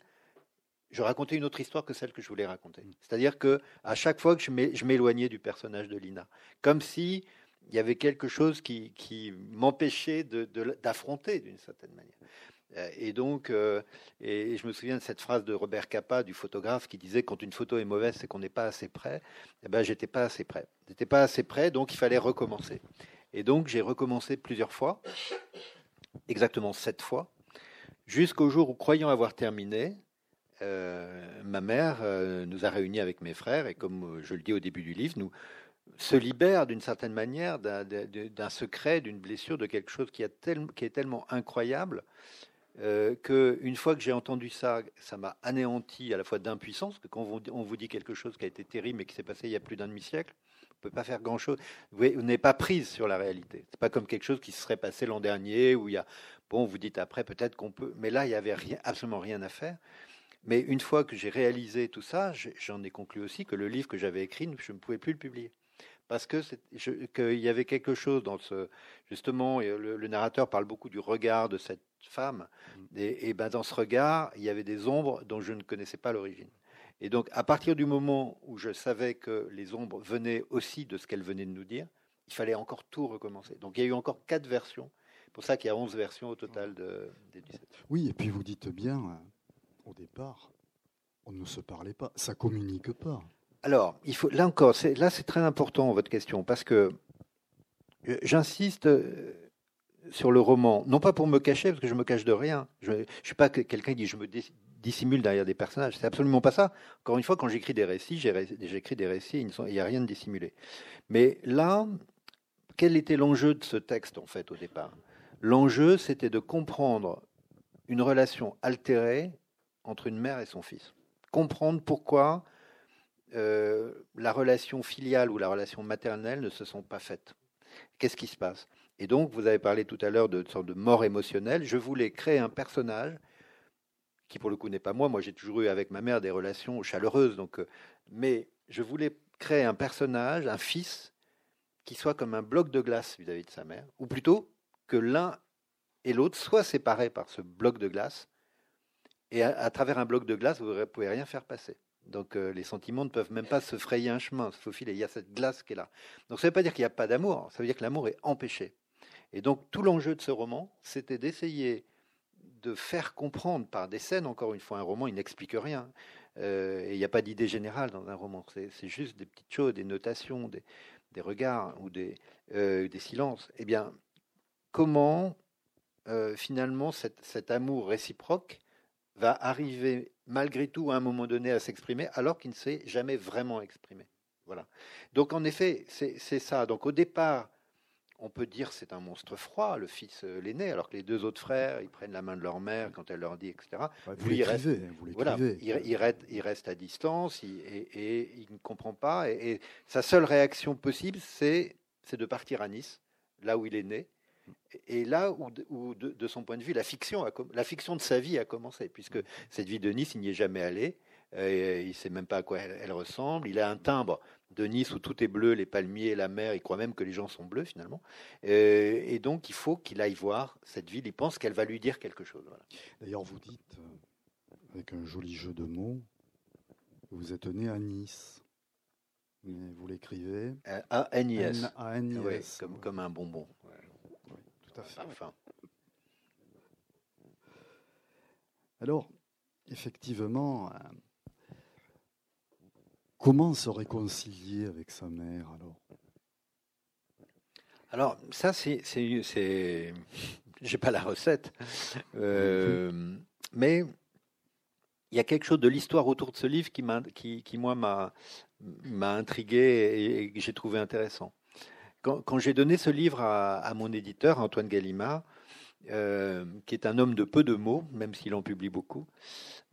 Je racontais une autre histoire que celle que je voulais raconter. C'est-à-dire que à chaque fois que je m'éloignais du personnage de Lina, comme si il y avait quelque chose qui, qui m'empêchait d'affronter d'une certaine manière. Euh, et donc, euh, et je me souviens de cette phrase de Robert Capa, du photographe, qui disait quand une photo est mauvaise, c'est qu'on n'est pas assez près. Eh ben, j'étais pas assez près. J'étais pas assez près, donc il fallait recommencer. Et donc, j'ai recommencé plusieurs fois, exactement sept fois, jusqu'au jour où, croyant avoir terminé, euh, ma mère nous a réunis avec mes frères, et comme je le dis au début du livre, nous se libère d'une certaine manière d'un secret, d'une blessure, de quelque chose qui, est tellement incroyable euh, qu'une fois que j'ai entendu ça, ça m'a anéanti à la fois d'impuissance, que quand on vous dit quelque chose qui a été terrible mais qui s'est passé il y a plus d'un demi-siècle, on ne peut pas faire grand-chose. Vous n'êtes pas prise sur la réalité. C'est pas comme quelque chose qui se serait passé l'an dernier, où il y a, bon, vous dites après, peut-être qu'on peut, mais là, il n'y avait absolument rien à faire. Mais une fois que j'ai réalisé tout ça, j'en ai conclu aussi que le livre que j'avais écrit, je ne pouvais plus le publier parce que qu'il y avait quelque chose dans ce justement le, narrateur parle beaucoup du regard de cette femme. Mmh. et, ben dans ce regard il y avait des ombres dont je ne connaissais pas l'origine. Et donc à partir du moment où je savais que les ombres venaient aussi de ce qu'elle venait de nous dire il fallait encore tout recommencer. Donc il y a eu encore quatre versions. Pour ça qu'il y a 11 versions au total de, des 17 oui et puis vous dites bien euh, au départ on ne se parlait pas ça communique pas. Alors, il faut, là encore, là c'est très important votre question, parce que euh, j'insiste euh, sur le roman, non pas pour me cacher, parce que je me cache de rien. Je ne suis pas quelqu'un qui dit je me dissimule derrière des personnages. C'est absolument pas ça. Encore une fois, quand j'écris des récits, j'écris des récits, il n'y a rien de dissimulé. Mais là, quel était l'enjeu de ce texte, en fait, au départ? L'enjeu, c'était de comprendre une relation altérée entre une mère et son fils. Comprendre pourquoi euh, la relation filiale ou la relation maternelle ne se sont pas faites. Qu'est-ce qui se passe? Et donc, vous avez parlé tout à l'heure de sorte de mort émotionnelle. Je voulais créer un personnage qui, pour le coup, n'est pas moi. Moi, j'ai toujours eu avec ma mère des relations chaleureuses. Donc, euh, mais je voulais créer un personnage, un fils, qui soit comme un bloc de glace vis-à-vis de sa mère, ou plutôt que l'un et l'autre soient séparés par ce bloc de glace, et à, travers un bloc de glace, vous ne pouvez rien faire passer. Donc euh, les sentiments ne peuvent même pas se frayer un chemin, se faufiler. Il y a cette glace qui est là. Donc ça ne veut pas dire qu'il n'y a pas d'amour, ça veut dire que l'amour est empêché. Et donc tout l'enjeu de ce roman, c'était d'essayer de faire comprendre par des scènes, encore une fois, un roman, il n'explique rien. Euh, il n'y a pas d'idée générale dans un roman. C'est juste des petites choses, des notations, des, regards ou euh, des silences. Eh bien, comment finalement cet amour réciproque va arriver malgré tout à un moment donné à s'exprimer alors qu'il ne s'est jamais vraiment exprimé? Voilà. Donc en effet, c'est ça. Donc au départ, on peut dire c'est un monstre froid, le fils euh, l'aîné, alors que les deux autres frères, ils prennent la main de leur mère quand elle leur dit, etc. vous il, reste, voilà, il, reste, à distance et, il ne comprend pas. Et, sa seule réaction possible, c'est de partir à Nice, là où il est né, et là où, de, son point de vue, la fiction, la fiction de sa vie a commencé, puisque cette vie de Nice, il n'y est jamais allé. Euh, il ne sait même pas à quoi elle, ressemble. Il a un timbre de Nice où tout est bleu, les palmiers, la mer. Il croit même que les gens sont bleus finalement. Euh, et donc il faut qu'il aille voir cette ville. Il pense qu'elle va lui dire quelque chose. D'ailleurs, vous dites, euh, avec un joli jeu de mots, vous êtes né à Nice. Mais vous l'écrivez A-N-I-S. comme, comme un bonbon. Alors, effectivement, euh, comment se réconcilier avec sa mère alors? Alors, ça, c'est. c'est, J'ai pas la recette. Euh, mais il y a quelque chose de l'histoire autour de ce livre qui, m'a, qui, qui moi, m'a, m'a intrigué et que j'ai trouvé intéressant quand, j'ai donné ce livre à, mon éditeur, Antoine Gallimard, euh, qui est un homme de peu de mots, même s'il en publie beaucoup,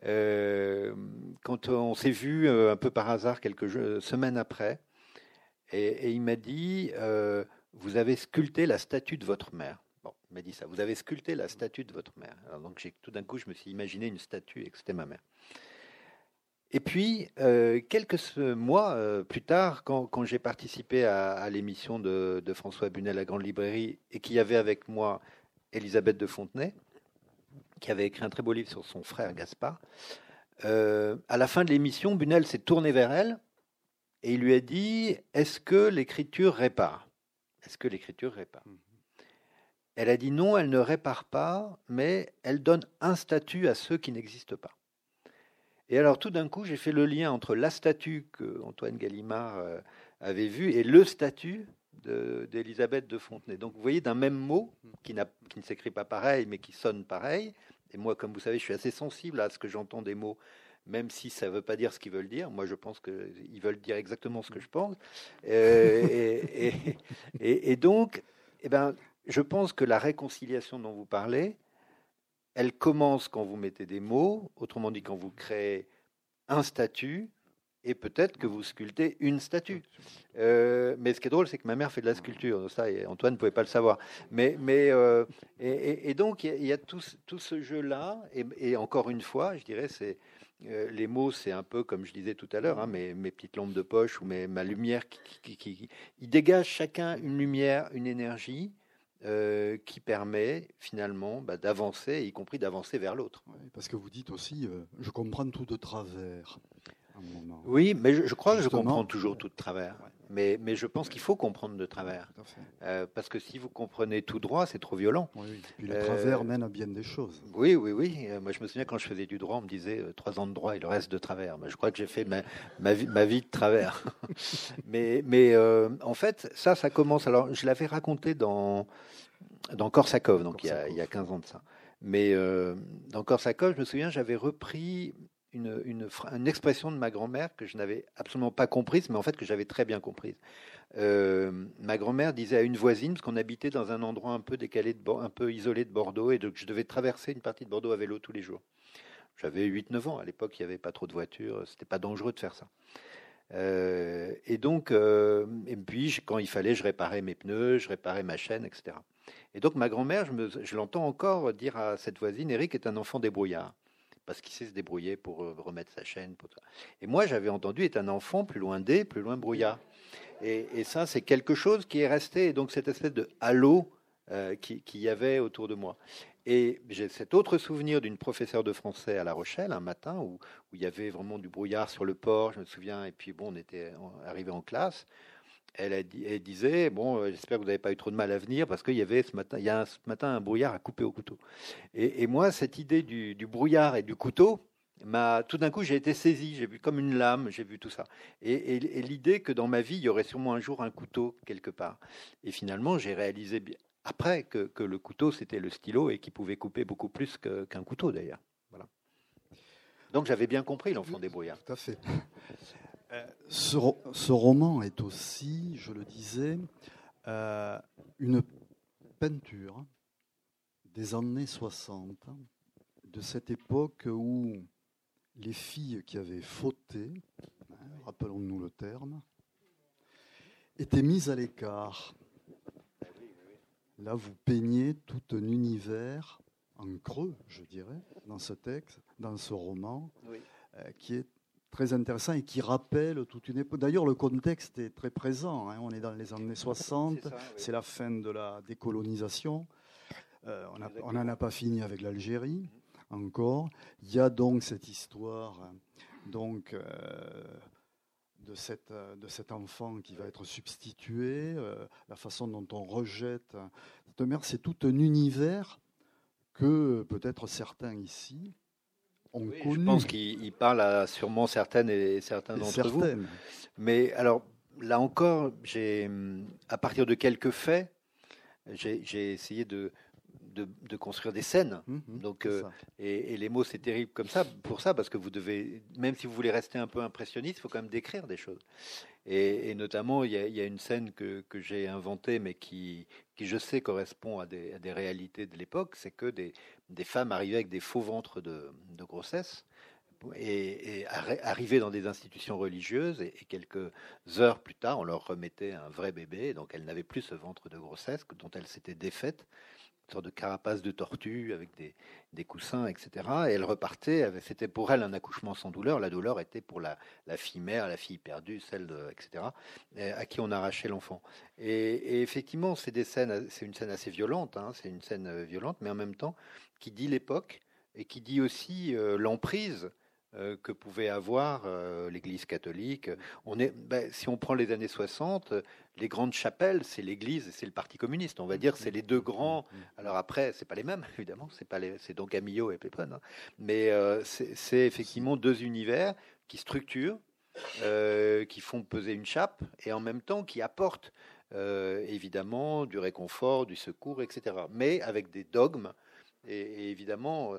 euh, quand on s'est vu euh, un peu par hasard quelques semaines après, et, il m'a dit Vous avez sculpté la statue de votre mère. Bon, il m'a dit ça Vous avez sculpté la statue de votre mère. Donc, tout d'un coup, je me suis imaginé une statue et que c'était ma mère. Et puis, quelques mois plus tard, quand, j'ai participé à, l'émission de, François Bunel, La Grande Librairie, et qu'il y avait avec moi Elisabeth de Fontenay, qui avait écrit un très beau livre sur son frère Gaspard. Euh, à la fin de l'émission, Bunel s'est tourné vers elle et il lui a dit Est-ce que l'écriture répare? Est-ce que l'écriture répare? Mhm. Elle a dit non, elle ne répare pas, mais elle donne un statut à ceux qui n'existent pas. Et alors tout d'un coup, j'ai fait le lien entre la statue que Antoine Gallimard euh, avait vue et le statut d'Elisabeth de, Fontenay. Donc vous voyez, d'un même mot, qui, qui ne s'écrit pas pareil, mais qui sonne pareil, et moi, comme vous savez, je suis assez sensible à ce que j'entends des mots, même si ça ne veut pas dire ce qu'ils veulent dire. Moi, je pense qu'ils veulent dire exactement ce que je pense. Euh, et, donc, eh ben, je pense que la réconciliation dont vous parlez, elle commence quand vous mettez des mots, autrement dit quand vous créez un statut, et peut-être que vous sculptez une statue. Euh, mais ce qui est drôle, c'est que ma mère fait de la sculpture, ça, Antoine ne pouvait pas le savoir. Mais, mais euh, et, donc il y, a, tout, ce jeu-là, et, encore une fois, je dirais, c'est euh, les mots, c'est un peu comme je disais tout à l'heure, hein, mes, petites lampes de poche ou ma lumière, qui, qui, ils dégagent chacun une lumière, une énergie. qui permet finalement bah, d'avancer, y compris d'avancer vers l'autre. parce que vous dites aussi, je comprends tout de travers. Oui, mais je, crois que je comprends toujours tout de travers. Mais, mais je pense qu'il faut comprendre de travers. Euh, parce que si vous comprenez tout droit, c'est trop violent. Oui, Et puis le travers euh, mène à bien des choses. Oui, oui, oui. Euh, moi, je me souviens quand je faisais du droit, on me disait trois ans de droit et le reste de travers. Mais je crois que j'ai fait ma, ma, vie, ma vie de travers. [LAUGHS] mais mais en fait, ça, ça commence. Alors, je l'avais raconté dans, dans Korsakov, donc Il, y a, il y a 15 ans de ça. Mais dans Korsakov, je me souviens, j'avais repris une, expression de ma grand-mère que je n'avais absolument pas comprise, mais en fait que j'avais très bien comprise. Euh, ma grand-mère disait à une voisine, parce qu'on habitait dans un endroit un peu décalé, un peu isolé de Bordeaux, et donc je devais traverser une partie de Bordeaux à vélo tous les jours. J'avais 8-9 ans, à l'époque il n'y avait pas trop de voitures, c'était pas dangereux de faire ça. Euh, et donc, euh, et puis quand il fallait, je réparais mes pneus, je réparais ma chaîne, etc. Et donc ma grand-mère, je, je l'entends encore dire à cette voisine, Eric est un enfant débrouillard parce qu'il sait se débrouiller pour euh, remettre sa chaîne. Et moi, j'avais entendu est un enfant plus loin des, plus loin brouillard. Et, ça, c'est quelque chose qui est resté. Et donc, cette espèce de halo euh, qui, y avait autour de moi. Et j'ai cet autre souvenir d'une professeure de français à La Rochelle, un matin, où, où, il y avait vraiment du brouillard sur le port, je me souviens. Et puis, bon, on était arrivé en classe elle, disait bon, euh, j'espère que vous n'avez pas eu trop de mal à venir parce qu'il y avait ce matin, il y a ce matin un brouillard à couper au couteau. Et, moi, cette idée du, brouillard et du couteau, m'a tout d'un coup, j'ai été saisi, j'ai vu comme une lame, j'ai vu tout ça. Et, l'idée que dans ma vie, il y aurait sûrement un jour un couteau quelque part. Et finalement, j'ai réalisé après que, le couteau, c'était le stylo et qu'il pouvait couper beaucoup plus qu'un couteau d'ailleurs. Voilà. Donc j'avais bien compris l'enfant des brouillards. Tout à fait. Ce, roman est aussi, je le disais, euh, une peinture des années 60, de cette époque où les filles qui avaient fauté, hein, rappelons-nous le terme, étaient mises à l'écart. Là, vous peignez tout un univers en creux, je dirais, dans ce texte, dans ce roman, euh, qui est très intéressant et qui rappelle toute une époque. D'ailleurs, le contexte est très présent. Hein. On est dans les années 60, c'est la fin de la décolonisation. Euh, on n'en a pas fini avec l'Algérie encore. Il y a donc cette histoire donc, euh, de, cette, de cet enfant qui va être substitué, euh, la façon dont on rejette cette mère. C'est tout un univers que peut-être certains ici je pense qu'il parle à sûrement certaines et certains d'entre vous. Mais alors, là encore, j'ai, à partir de quelques faits, j'ai essayé de, de, construire des scènes. Mmh, mmh, Donc, euh, et, les mots, c'est terrible comme ça, pour ça, parce que vous devez, même si vous voulez rester un peu impressionniste, il faut quand même décrire des choses. Et, notamment, il y, a, une scène que, que j'ai inventée, mais qui, qui, je sais, correspond à des, des réalités de l'époque, c'est que des, des, femmes arrivaient avec des faux ventres de, de grossesse et, et arrivaient dans des institutions religieuses et, quelques heures plus tard, on leur remettait un vrai bébé, donc elles n'avaient plus ce ventre de grossesse dont elles s'étaient défaites une sorte de carapace de tortue avec des, des coussins, etc. Et elle repartait, c'était pour elle un accouchement sans douleur. La douleur était pour la, la fille mère, la fille perdue, celle de, etc., à qui on arrachait l'enfant. Et, effectivement, c'est des scènes, c'est une scène assez violente, hein, c'est une scène euh, violente, mais en même temps qui dit l'époque et qui dit aussi euh, l'emprise euh, que pouvait avoir euh, l'Église catholique. On est, ben, si on prend les années 60, les grandes chapelles, c'est l'Église et c'est le Parti communiste. On va dire c'est les deux grands. Alors après, c'est pas les mêmes [LAUGHS] évidemment. C'est pas les, c'est donc Amillot et Pépin, hein. mais c'est effectivement deux univers qui structurent, qui font peser une chape et en même temps qui apportent évidemment du réconfort, du secours, etc. Mais avec des dogmes et évidemment euh,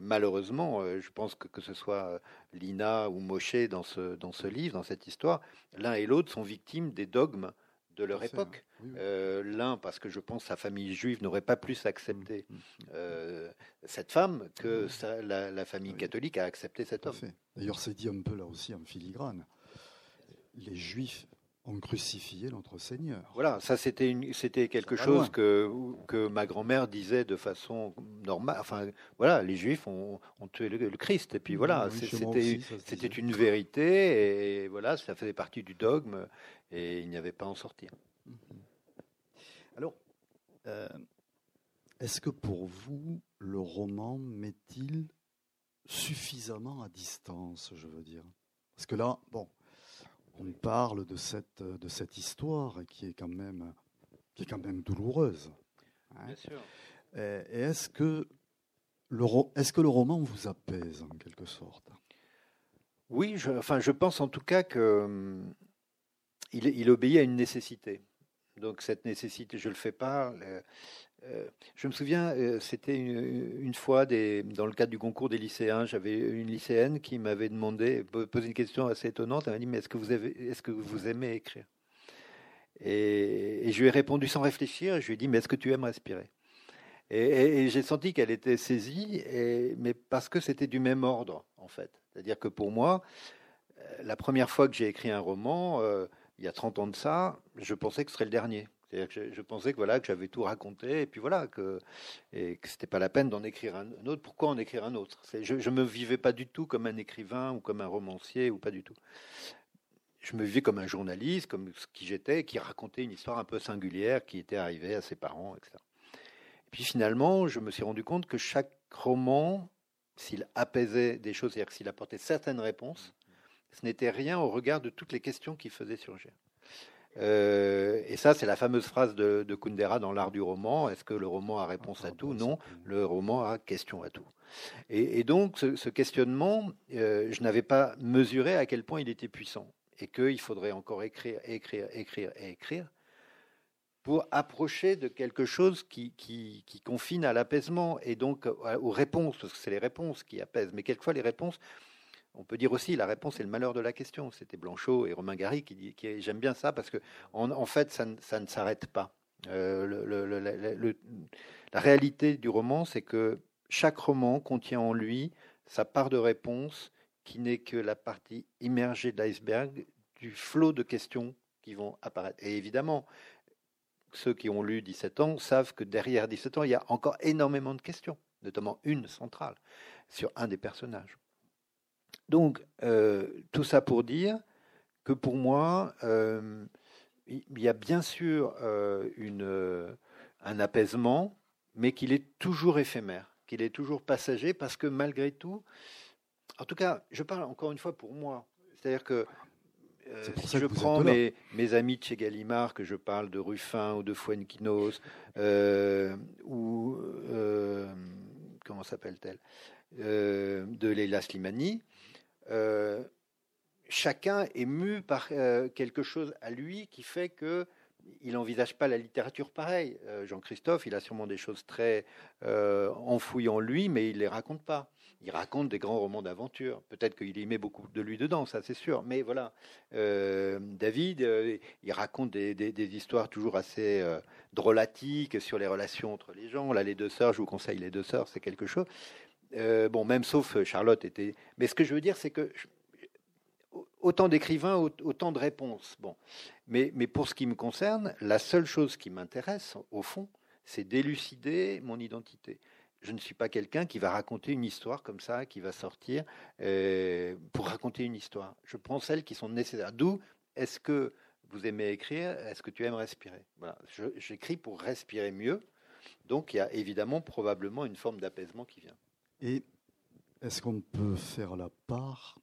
malheureusement, euh, je pense que que ce soit euh, Lina ou Moshe dans ce, dans ce livre, dans cette histoire, l'un et l'autre sont victimes des dogmes de leur époque. L'un parce que je pense que sa famille juive n'aurait pas plus accepté mmh, mmh, mmh. cette femme que la, famille catholique a accepté cet homme. D'ailleurs, c'est dit un peu là aussi en filigrane. Les juifs ont crucifié notre Seigneur. Voilà, ça c'était c'était quelque chose que que ma grand-mère disait de façon normale. Enfin, voilà, les Juifs ont, ont tué le, Christ et puis voilà, c'était c'était une vérité et voilà, ça faisait partie du dogme et il n'y avait pas à en sortir. Mm-hmm. Alors, euh, est-ce que pour vous le roman met-il suffisamment à distance, je veux dire? Parce que là, bon on parle de cette, de cette histoire qui est quand même, qui est quand même douloureuse. Hein. Bien sûr. Et, est-ce que, le, est-ce que le roman vous apaise en quelque sorte? Oui, je, enfin, je pense en tout cas que hum, il, il obéit à une nécessité. Donc cette nécessité, je le fais pas. Euh, je me souviens, euh, c'était une, fois dans le cadre du concours des lycéens, j'avais une lycéenne qui m'avait demandé, posé une question assez étonnante. Elle m'a dit Mais est-ce que vous, aimez écrire? Et, je lui ai répondu sans réfléchir. Je lui ai dit Mais est-ce que tu aimes respirer? Et, j'ai senti qu'elle était saisie, mais parce que c'était du même ordre, en fait. C'est-à-dire que pour moi, euh, la première fois que j'ai écrit un roman, il y a 30 ans de ça, je pensais que ce serait le dernier je, pensais que voilà que j'avais tout raconté et puis voilà que et que c'était pas la peine d'en écrire un, autre. Pourquoi en écrire un autre? Je, je me vivais pas du tout comme un écrivain ou comme un romancier ou pas du tout. Je me vivais comme un journaliste, comme ce qui j'étais, qui racontait une histoire un peu singulière qui était arrivée à ses parents, etc. Et puis finalement, je me suis rendu compte que chaque roman, s'il apaisait des choses, c'est-à-dire s'il apportait certaines réponses, ce n'était rien au regard de toutes les questions qui faisaient surgir. Euh, et ça, c'est la fameuse phrase de, Kundera dans l'art du roman. Est-ce que le roman a réponse à tout Non, le roman a question à tout. Et, donc, ce, questionnement, euh, je n'avais pas mesuré à quel point il était puissant et qu'il faudrait encore écrire, écrire, écrire et écrire pour approcher de quelque chose qui, qui, qui confine à l'apaisement et donc aux réponses, parce que c'est les réponses qui apaisent. Mais quelquefois, les réponses on peut dire aussi la réponse est le malheur de la question. C'était Blanchot et Romain Gary qui dit, j'aime bien ça parce que en, fait ça, ne s'arrête pas. Euh, la réalité du roman, c'est que chaque roman contient en lui sa part de réponse qui n'est que la partie immergée de l'iceberg du flot de questions qui vont apparaître. Et évidemment, ceux qui ont lu 17 ans savent que derrière 17 ans, il y a encore énormément de questions, notamment une centrale sur un des personnages. Donc, euh, tout ça pour dire que pour moi, euh, il y a bien sûr euh, une, un apaisement, mais qu'il est toujours éphémère, qu'il est toujours passager, parce que malgré tout, en tout cas, je parle encore une fois pour moi, c'est-à-dire que si je prends mes, mes, amis de chez Gallimard, que je parle de Ruffin ou de Fuenquinos, ou comment s'appelle-t-elle, de Leila Slimani, euh, chacun est mu par euh, quelque chose à lui qui fait que il n'envisage pas la littérature pareil. Euh, Jean-Christophe, il a sûrement des choses très enfouies en lui, mais il les raconte pas. Il raconte des grands romans d'aventure. Peut-être qu'il y met beaucoup de lui dedans, ça c'est sûr. Mais voilà, David, il raconte des, des, histoires toujours assez drôlatiques sur les relations entre les gens. Là, les deux sœurs, je vous conseille les deux sœurs, c'est quelque chose. Euh, bon, même sauf euh, Charlotte était. Mais ce que je veux dire, c'est que autant d'écrivains, autant de réponses. Bon, mais, mais pour ce qui me concerne, la seule chose qui m'intéresse, au fond, c'est d'élucider mon identité. Je ne suis pas quelqu'un qui va raconter une histoire comme ça, qui va sortir euh, pour raconter une histoire. Je prends celles qui sont nécessaires. D'où est-ce que vous aimez écrire Est-ce que tu aimes respirer? Voilà, j'écris pour respirer mieux. Donc il y a évidemment probablement une forme d'apaisement qui vient. Et est-ce qu'on peut faire la part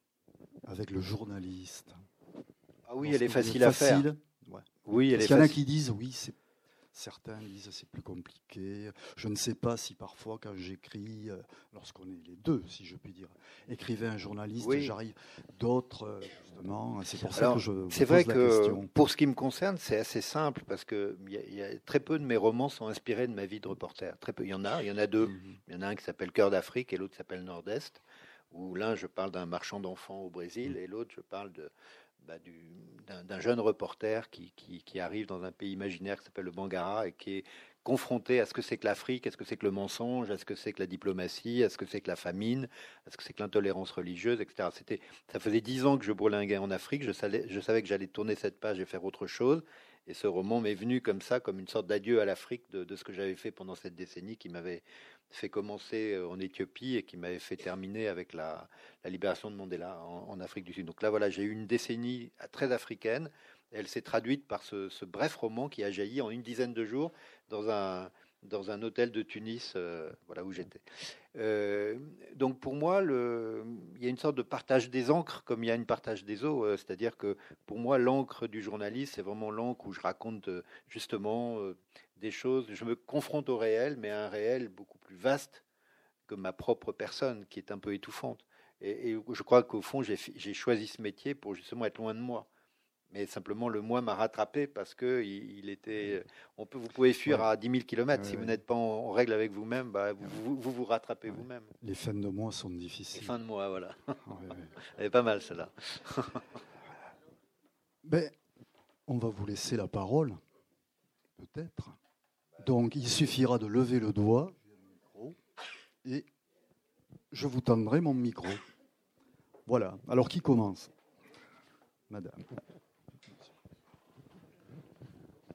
avec le journaliste? Ah oui, elle est facile à faire. Oui, elle est Il y en a qui disent oui, c'est Certains disent c'est plus compliqué. Je ne sais pas si parfois quand j'écris, euh, lorsqu'on est les deux, si je puis dire, écrivain, journaliste, j'arrive. D'autres, euh, justement, c'est pour ça que je. C'est vrai que pour ce qui me concerne, c'est assez simple parce que il y, a très peu de mes romans sont inspirés de ma vie de reporter. Très peu. Il y en a. Il y en a deux. Mhm. Il y en a un qui s'appelle Cœur d'Afrique et l'autre s'appelle Nord-Est. Où l'un je parle d'un marchand d'enfants au Brésil mhm. et l'autre je parle de bah, d'un jeune reporter qui, arrive dans un pays imaginaire qui s'appelle le Bangara et qui est confronté à ce que c'est que l'Afrique, à ce que c'est que le mensonge, à ce que c'est que la diplomatie, à ce que c'est que la famine, à ce que c'est que l'intolérance religieuse, etc. Ça faisait dix ans que je bourlinguais en Afrique, je savais, je savais que j'allais tourner cette page et faire autre chose. Et ce roman m'est venu comme ça, comme une sorte d'adieu à l'Afrique de, ce que j'avais fait pendant cette décennie qui m'avait fait commencer euh, en Éthiopie et qui m'avait fait terminer avec la, libération de Mandela en, Afrique du Sud. Donc là, voilà, j'ai eu une décennie très africaine. Elle s'est traduite par ce, bref roman qui a jailli en une dizaine de jours dans un, dans un hôtel de Tunis, euh, voilà où j'étais. Euh, donc pour moi, il y a une sorte de partage des encres, comme il y a une partage des eaux. C'est-à-dire que pour moi, l'encre du journaliste, c'est vraiment l'encre où je raconte justement des choses, je me confronte au réel, mais à un réel beaucoup plus vaste que ma propre personne, qui est un peu étouffante. Et, je crois qu'au fond, j'ai choisi ce métier pour justement être loin de moi. Mais simplement, le moi m'a rattrapé parce que il, était. On peut, vous pouvez fuir à 10 000 km. si vous n'êtes pas en, règle avec vous-même, bah, vous, vous, rattrapez vous-même. Les fins de mois sont difficiles. Les fins de mois, voilà. [LAUGHS] Elle est pas mal, celle-là. [LAUGHS] ben, on va vous laisser la parole, peut-être. Donc il suffira de lever le doigt et je vous tendrai mon micro. Voilà. Alors qui commence? Madame.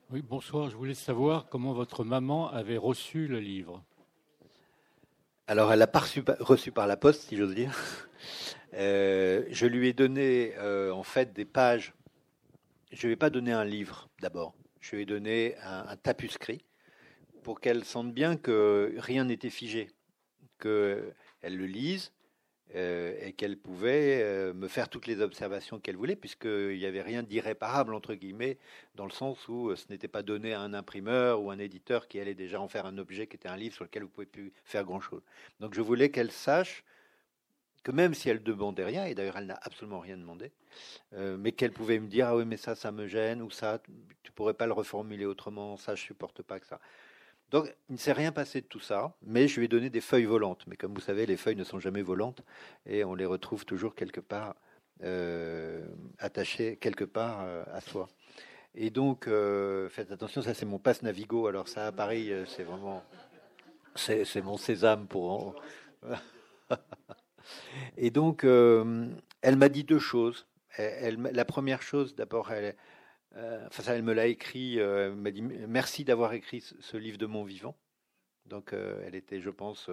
Oui, bonsoir. Je voulais savoir comment votre maman avait reçu le livre. Alors, elle l'a pas reçu, par la poste, si j'ose dire. Euh, je lui ai donné, euh, en fait, des pages. Je ne ai pas donné un livre, d'abord. Je lui ai donné un tapuscrit pour qu'elle sente bien que rien n'était figé, qu'elle le lise euh, et qu'elle pouvait euh, me faire toutes les observations qu'elle voulait, puisqu'il n'y avait rien d'irréparable, entre guillemets, dans le sens où euh, ce n'était pas donné à un imprimeur ou un éditeur qui allait déjà en faire un objet qui était un livre sur lequel vous ne pouvez plus faire grand-chose. Donc je voulais qu'elle sache que même si elle demandait rien, et d'ailleurs elle n'a absolument rien demandé, mais qu'elle pouvait me dire ah oui mais ça ça me gêne ou ça tu pourrais pas le reformuler autrement, ça je supporte pas que ça. Donc, il ne s'est rien passé de tout ça, mais je lui ai donné des feuilles volantes. Mais comme vous savez, les feuilles ne sont jamais volantes et on les retrouve toujours quelque part euh, attachées quelque part euh, à soi. Et donc, euh, faites attention, ça c'est mon passe Navigo. Alors ça à Paris, c'est vraiment, c'est mon sésame pour. [LAUGHS] et donc, elle m'a dit deux choses. la première chose, d'abord, elle, enfin, ça, elle me l'a écrit, euh, elle m'a dit merci d'avoir écrit ce, livre de mon vivant. Donc, euh, elle était, je pense,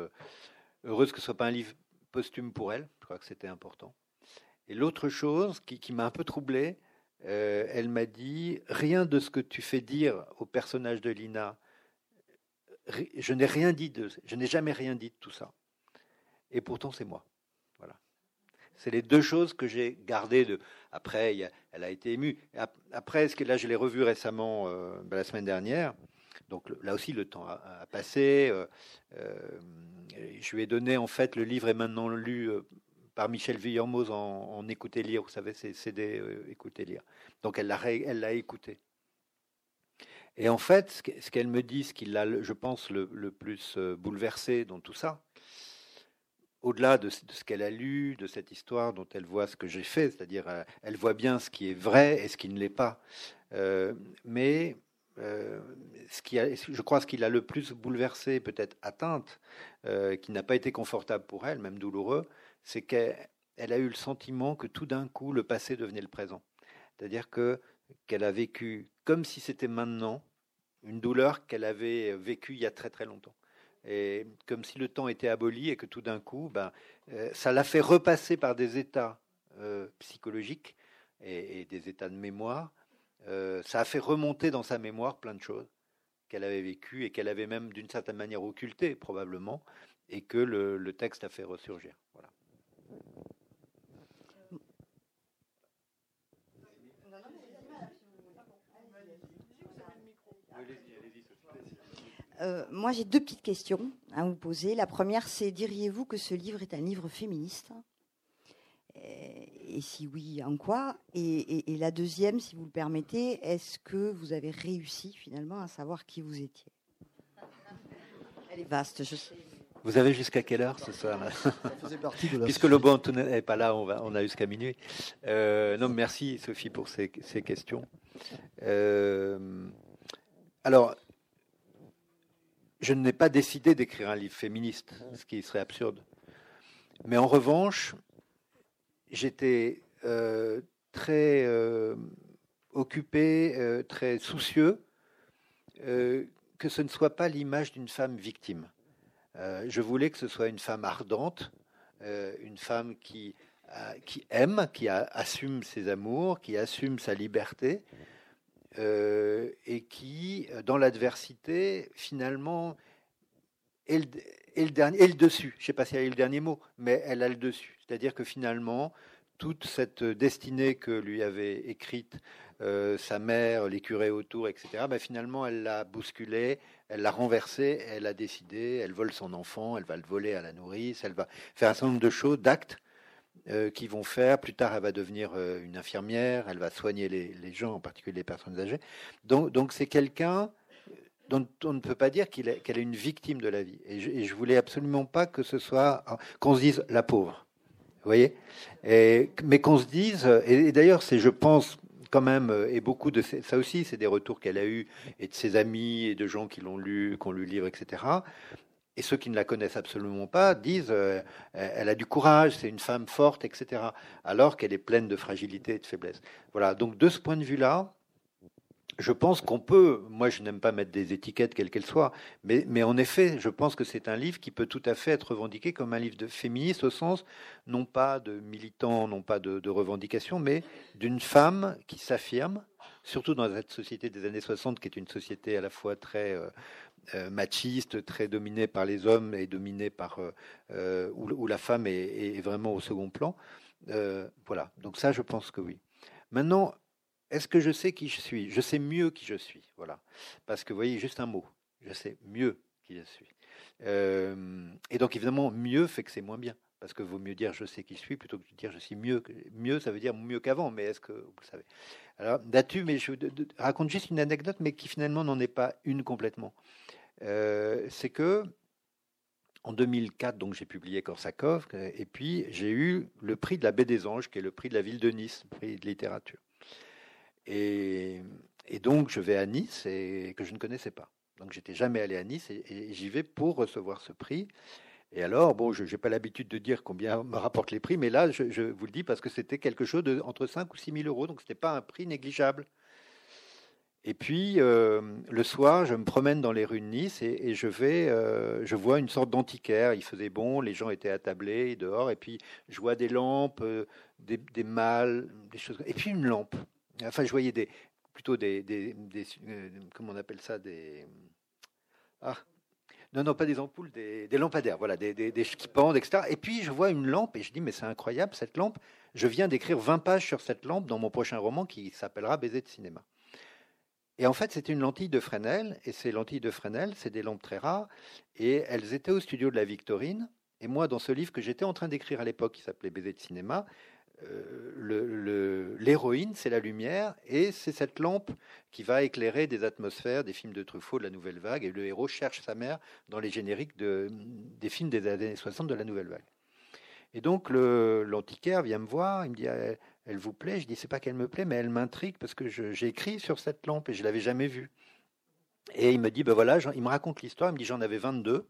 heureuse que ce soit pas un livre posthume pour elle. Je crois que c'était important. Et l'autre chose qui, m'a un peu troublé, elle m'a dit rien de ce que tu fais dire au personnage de Lina. Je n'ai rien dit de, je n'ai jamais rien dit de tout ça. Et pourtant, c'est moi. C'est les deux choses que j'ai gardées. Après, elle a été émue. Après, là, je l'ai revu récemment, euh, ben, la semaine dernière. Donc là aussi, le temps a, passé. Euh, euh, je lui ai donné, en fait, le livre est maintenant lu par Michel Villermoz en, en écouter lire. Vous savez, c'est CD écouter lire. Donc elle l'a, elle l'a écouté. Et en fait, ce qu'elle me dit, ce qui l'a, je pense, le, le plus bouleversé dans tout ça, au-delà de, ce qu'elle a lu, de cette histoire dont elle voit ce que j'ai fait, c'est-à-dire euh, elle voit bien ce qui est vrai et ce qui ne l'est pas. Euh, mais euh, ce qui je crois ce qui l'a le plus bouleversé, peut-être atteinte, qui n'a pas été confortable pour elle, même douloureux, c'est qu'elle a eu le sentiment que tout d'un coup le passé devenait le présent. C'est-à-dire que qu'elle a vécu comme si c'était maintenant, une douleur qu'elle avait vécue il y a très très longtemps. Et comme si le temps était aboli et que tout d'un coup, ben, euh, ça l'a fait repasser par des états euh, psychologiques et, des états de mémoire. Euh, ça a fait remonter dans sa mémoire plein de choses qu'elle avait vécues et qu'elle avait même d'une certaine manière occultées probablement, et que le, le texte a fait ressurgir. Voilà. Euh, moi, j'ai deux petites questions à vous poser. La première, c'est diriez-vous que ce livre est un livre féministe? Et, si oui, en quoi? Et, la deuxième, si vous le permettez, est-ce que vous avez réussi finalement à savoir qui vous étiez? Elle est vaste, je sais. Vous avez jusqu'à quelle heure ce soir? Puisque le bon n'est pas là, on, va, on a jusqu'à minuit. Euh, non, merci Sophie pour ces, questions. Euh, alors, je n'ai pas décidé d'écrire un livre féministe, ce qui serait absurde. Mais en revanche, j'étais euh, très euh, occupé, euh, très soucieux que ce ne soit pas l'image d'une femme victime. je voulais que ce soit une femme ardente, une femme qui, qui aime, qui assume ses amours, qui assume sa liberté, euh, et qui, dans l'adversité, finalement, est le, dernier, le dessus. Je ne sais pas si elle a le dernier mot, mais elle a le dessus. C'est-à-dire que finalement, toute cette destinée que lui avait écrite euh, sa mère, les curés autour, etc., ben finalement, elle l'a bousculée, elle l'a renversée, elle a décidé, elle vole son enfant, elle va le voler à la nourrice, elle va faire un certain nombre de choses, d'actes euh, qui vont faire. Plus tard, elle va devenir euh, une infirmière, elle va soigner les, gens, en particulier les personnes âgées. Donc, donc c'est quelqu'un dont on ne peut pas dire qu'elle est, une victime de la vie. Et je, et voulais absolument pas que ce soit qu'on se dise la pauvre. Vous voyez? Mais qu'on se dise, et, d'ailleurs, c'est, je pense, quand même, et beaucoup de ça aussi, c'est des retours qu'elle a eus et de ses amis et de gens qui l'ont lu, qui ont lu le livre, etc. Et ceux qui ne la connaissent absolument pas disent euh, elle a du courage, c'est une femme forte, etc. Alors qu'elle est pleine de fragilité et de faiblesse. Voilà. Donc de ce point de vue-là, je pense qu'on peut. Moi, je n'aime pas mettre des étiquettes quelles qu'elles soient, mais, mais en effet, je pense que c'est un livre qui peut tout à fait être revendiqué comme un livre de féministe au sens non pas de militant, non pas de, revendication, mais d'une femme qui s'affirme, surtout dans cette société des années 60, qui est une société à la fois très euh, machiste, très dominé par les hommes et dominé par euh, euh, où, la femme est, vraiment au second plan. voilà. Donc ça, je pense que oui. Maintenant, est-ce que je sais qui je suis? Je sais mieux qui je suis. Voilà. Parce que vous voyez, juste un mot. Je sais mieux qui je suis. et donc évidemment, mieux fait que c'est moins bien parce que vaut mieux dire je sais qui je suis plutôt que de dire je suis mieux. Mieux, ça veut dire mieux qu'avant, mais est-ce que vous savez? Alors, là-dessus, mais je raconte juste une anecdote, mais qui finalement n'en est pas une complètement. Euh, c'est que en 2004, donc j'ai publié Korsakov, et puis j'ai eu le prix de la Baie des Anges, qui est le prix de la ville de Nice, le prix de littérature. Et, donc je vais à Nice et que je ne connaissais pas. Donc j'étais jamais allé à Nice et, j'y vais pour recevoir ce prix. Et alors, bon, je n'ai pas l'habitude de dire combien [LAUGHS] me rapportent les prix, mais là, je, je vous le dis parce que c'était quelque chose de entre 5 ou 6 000 euros, donc ce n'était pas un prix négligeable. Et puis, euh, le soir, je me promène dans les rues de Nice et, je vais, euh, je vois une sorte d'antiquaire. Il faisait bon, les gens étaient attablés dehors, et puis je vois des lampes, euh, des, des mâles, des choses. Et puis une lampe. Enfin, je voyais des, plutôt des, des, comment on appelle ça, des, ah, non, non, pas des ampoules, des, lampadaires, voilà, des, des, qui pendent, etc. Et puis je vois une lampe et je dis, mais c'est incroyable cette lampe. Je viens d'écrire 20 pages sur cette lampe dans mon prochain roman qui s'appellera Baiser de cinéma. Et en fait, c'était une lentille de Fresnel, et ces lentilles de Fresnel, c'est des lampes très rares, et elles étaient au studio de la Victorine. Et moi, dans ce livre que j'étais en train d'écrire à l'époque, qui s'appelait Baiser de cinéma, euh, l'héroïne, c'est la lumière, et c'est cette lampe qui va éclairer des atmosphères, des films de Truffaut, de la Nouvelle Vague, et le héros cherche sa mère dans les génériques de, des films des années 60 de la Nouvelle Vague. Et donc l'antiquaire vient me voir, il me dit elle vous plaît? Je dis, c'est pas qu'elle me plaît, mais elle m'intrigue parce que j'ai écrit sur cette lampe et je l'avais jamais vue. Et il me dit, ben voilà, il me raconte l'histoire, il me dit, j'en avais 22.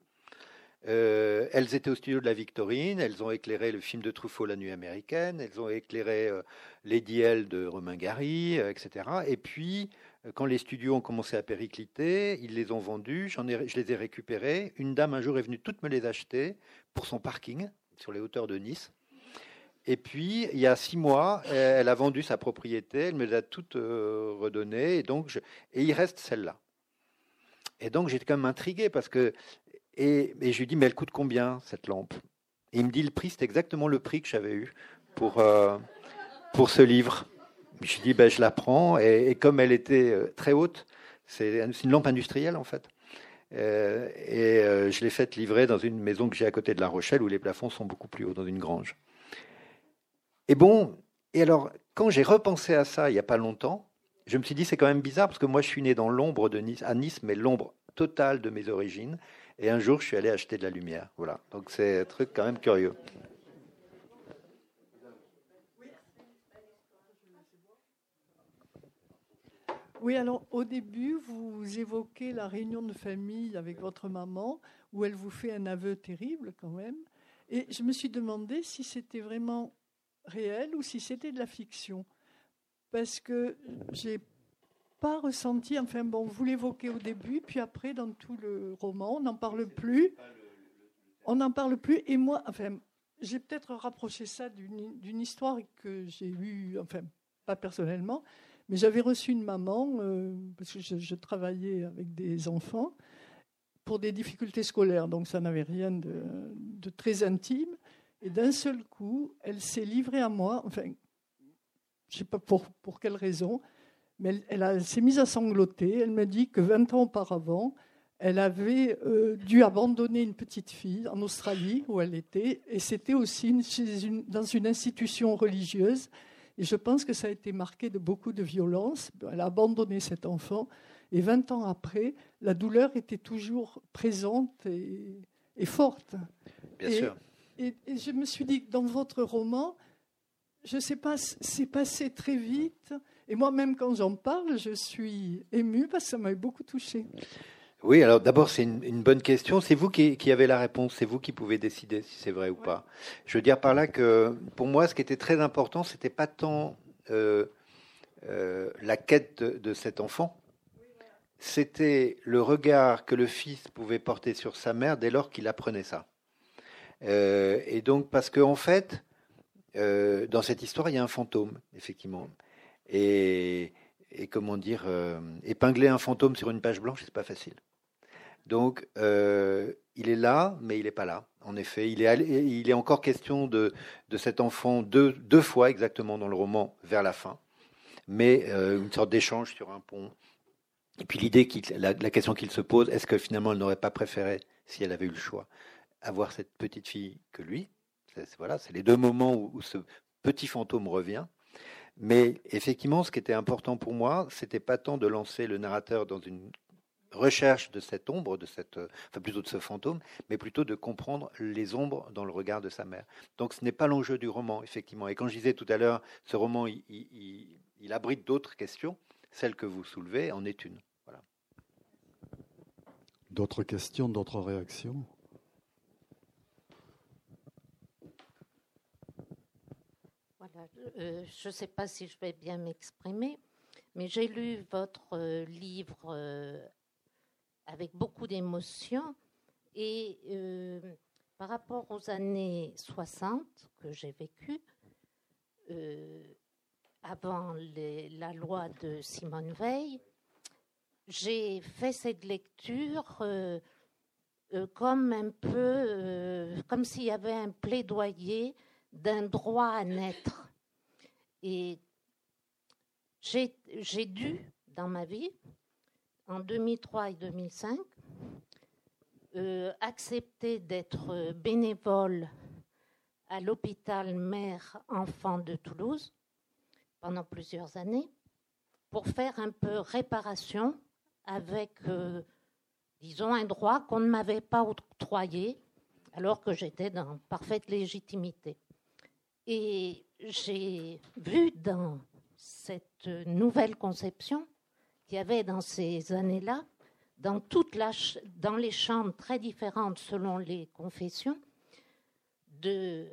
Euh, elles étaient au studio de la Victorine, elles ont éclairé le film de Truffaut La Nuit américaine, elles ont éclairé euh, Lady de Romain Gary, euh, etc. Et puis, quand les studios ont commencé à péricliter, ils les ont vendus, ai, je les ai récupérés. Une dame un jour est venue toutes me les acheter pour son parking sur les hauteurs de Nice. Et puis, il y a six mois, elle a vendu sa propriété, elle me les a toutes redonnées, et donc, et il reste celle-là. Et donc, j'étais quand même intrigué parce que et, je lui dis, mais elle coûte combien cette lampe? Et il me dit, le prix, c'est exactement le prix que j'avais eu pour, euh, pour ce livre. Je lui dis, ben, je la prends. Et, comme elle était euh, très haute, c'est une lampe industrielle en fait. Euh, et je l'ai faite livrer dans une maison que j'ai à côté de La Rochelle où les plafonds sont beaucoup plus hauts, dans une grange. Et bon, et alors, quand j'ai repensé à ça il n'y a pas longtemps, je me suis dit, c'est quand même bizarre parce que moi je suis né dans l'ombre de Nice, à Nice, mais l'ombre totale de mes origines. Et un jour, je suis allé acheter de la lumière. Voilà. Donc c'est un truc quand même curieux. Oui, alors au début, vous évoquez la réunion de famille avec votre maman, où elle vous fait un aveu terrible quand même. Et je me suis demandé si c'était vraiment réel ou si c'était de la fiction. Parce que j'ai pas ressenti, enfin bon, vous l'évoquez au début, puis après dans tout le roman, on n'en parle plus. On n'en parle plus. Et moi, enfin, j'ai peut-être rapproché ça d'une histoire que j'ai eue, enfin, pas personnellement, mais j'avais reçu une maman, euh, parce que je, travaillais avec des enfants, pour des difficultés scolaires, donc ça n'avait rien de, de, très intime. Et d'un seul coup, elle s'est livrée à moi, enfin, je ne sais pas pour, pour quelle raison, mais elle, s'est mise à sangloter. Elle me dit que 20 ans auparavant, elle avait euh, dû abandonner une petite fille en Australie où elle était, et c'était aussi dans une institution religieuse. Et je pense que ça a été marqué de beaucoup de violence. Elle a abandonné cet enfant, et 20 ans après, la douleur était toujours présente et, forte. Bien sûr. Et, et, je me suis dit que dans votre roman, je ne sais pas, c'est passé très vite. Et moi-même, quand j'en parle, je suis émue parce que ça m'a beaucoup touchée. Oui, alors d'abord, c'est une, bonne question. C'est vous qui, avez la réponse, c'est vous qui pouvez décider si c'est vrai ou pas. Je veux dire par là que pour moi, ce qui était très important, c'était pas tant euh, euh, la quête de, cet enfant, c'était le regard que le fils pouvait porter sur sa mère dès lors qu'il apprenait ça. Euh, et donc, parce qu'en en fait, dans cette histoire, il y a un fantôme, effectivement. Et, comment dire, euh, épingler un fantôme sur une page blanche, c'est pas facile. Donc, euh, il est là, mais il n'est pas là. En effet, il est, encore question de, cet enfant deux, fois exactement dans le roman vers la fin, mais euh, une sorte d'échange sur un pont. Et puis l'idée, la, question qu'il se pose, est-ce que finalement elle n'aurait pas préféré, si elle avait eu le choix, avoir cette petite fille que lui c'est, Voilà, c'est les deux moments où, ce petit fantôme revient. Mais effectivement, ce qui était important pour moi, c'était pas tant de lancer le narrateur dans une recherche de cette ombre, de cette, enfin plutôt de ce fantôme, mais plutôt de comprendre les ombres dans le regard de sa mère. Donc ce n'est pas l'enjeu du roman, effectivement. Et quand je disais tout à l'heure, ce roman, il, abrite d'autres questions. Celle que vous soulevez en est une. D'autres questions, d'autres réactions? Euh, je ne sais pas si je vais bien m'exprimer, mais j'ai lu votre euh, livre euh, avec beaucoup d'émotion et par rapport aux années 60 que j'ai vécues, avant la loi de Simone Veil, j'ai fait cette lecture comme un peu, comme s'il y avait un plaidoyer d'un droit à naître. Et j'ai dû, dans ma vie, en 2003 et 2005, euh, accepter d'être bénévole à l'hôpital mère-enfant de Toulouse pendant plusieurs années pour faire un peu réparation avec, euh, disons, un droit qu'on ne m'avait pas octroyé alors que j'étais dans parfaite légitimité. Et j'ai vu dans cette nouvelle conception qu'il y avait dans ces années-là dans, toute les chambres très différentes selon les confessions de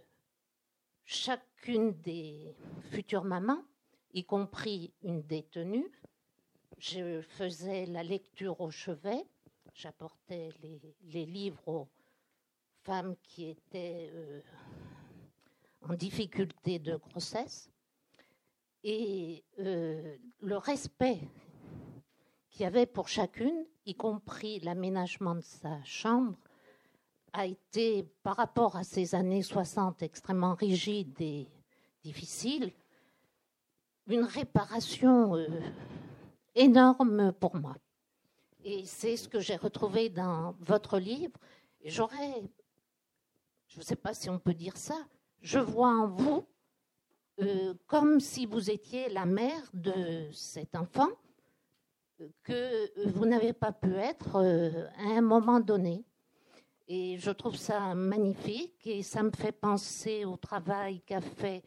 chacune des futures mamans, y compris une détenue. Je faisais la lecture au chevet, j'apportais les, livres aux femmes qui étaient euh, en difficulté de grossesse. Et euh, le respect qu'il y avait pour chacune, y compris l'aménagement de sa chambre, a été, par rapport à ces années 60 extrêmement rigides et difficiles, une réparation euh, énorme pour moi. Et c'est ce que j'ai retrouvé dans votre livre. J'aurais, je ne sais pas si on peut dire ça, je vois en vous euh, comme si vous étiez la mère de cet enfant que vous n'avez pas pu être euh, à un moment donné. Et je trouve ça magnifique et ça me fait penser au travail qu'a fait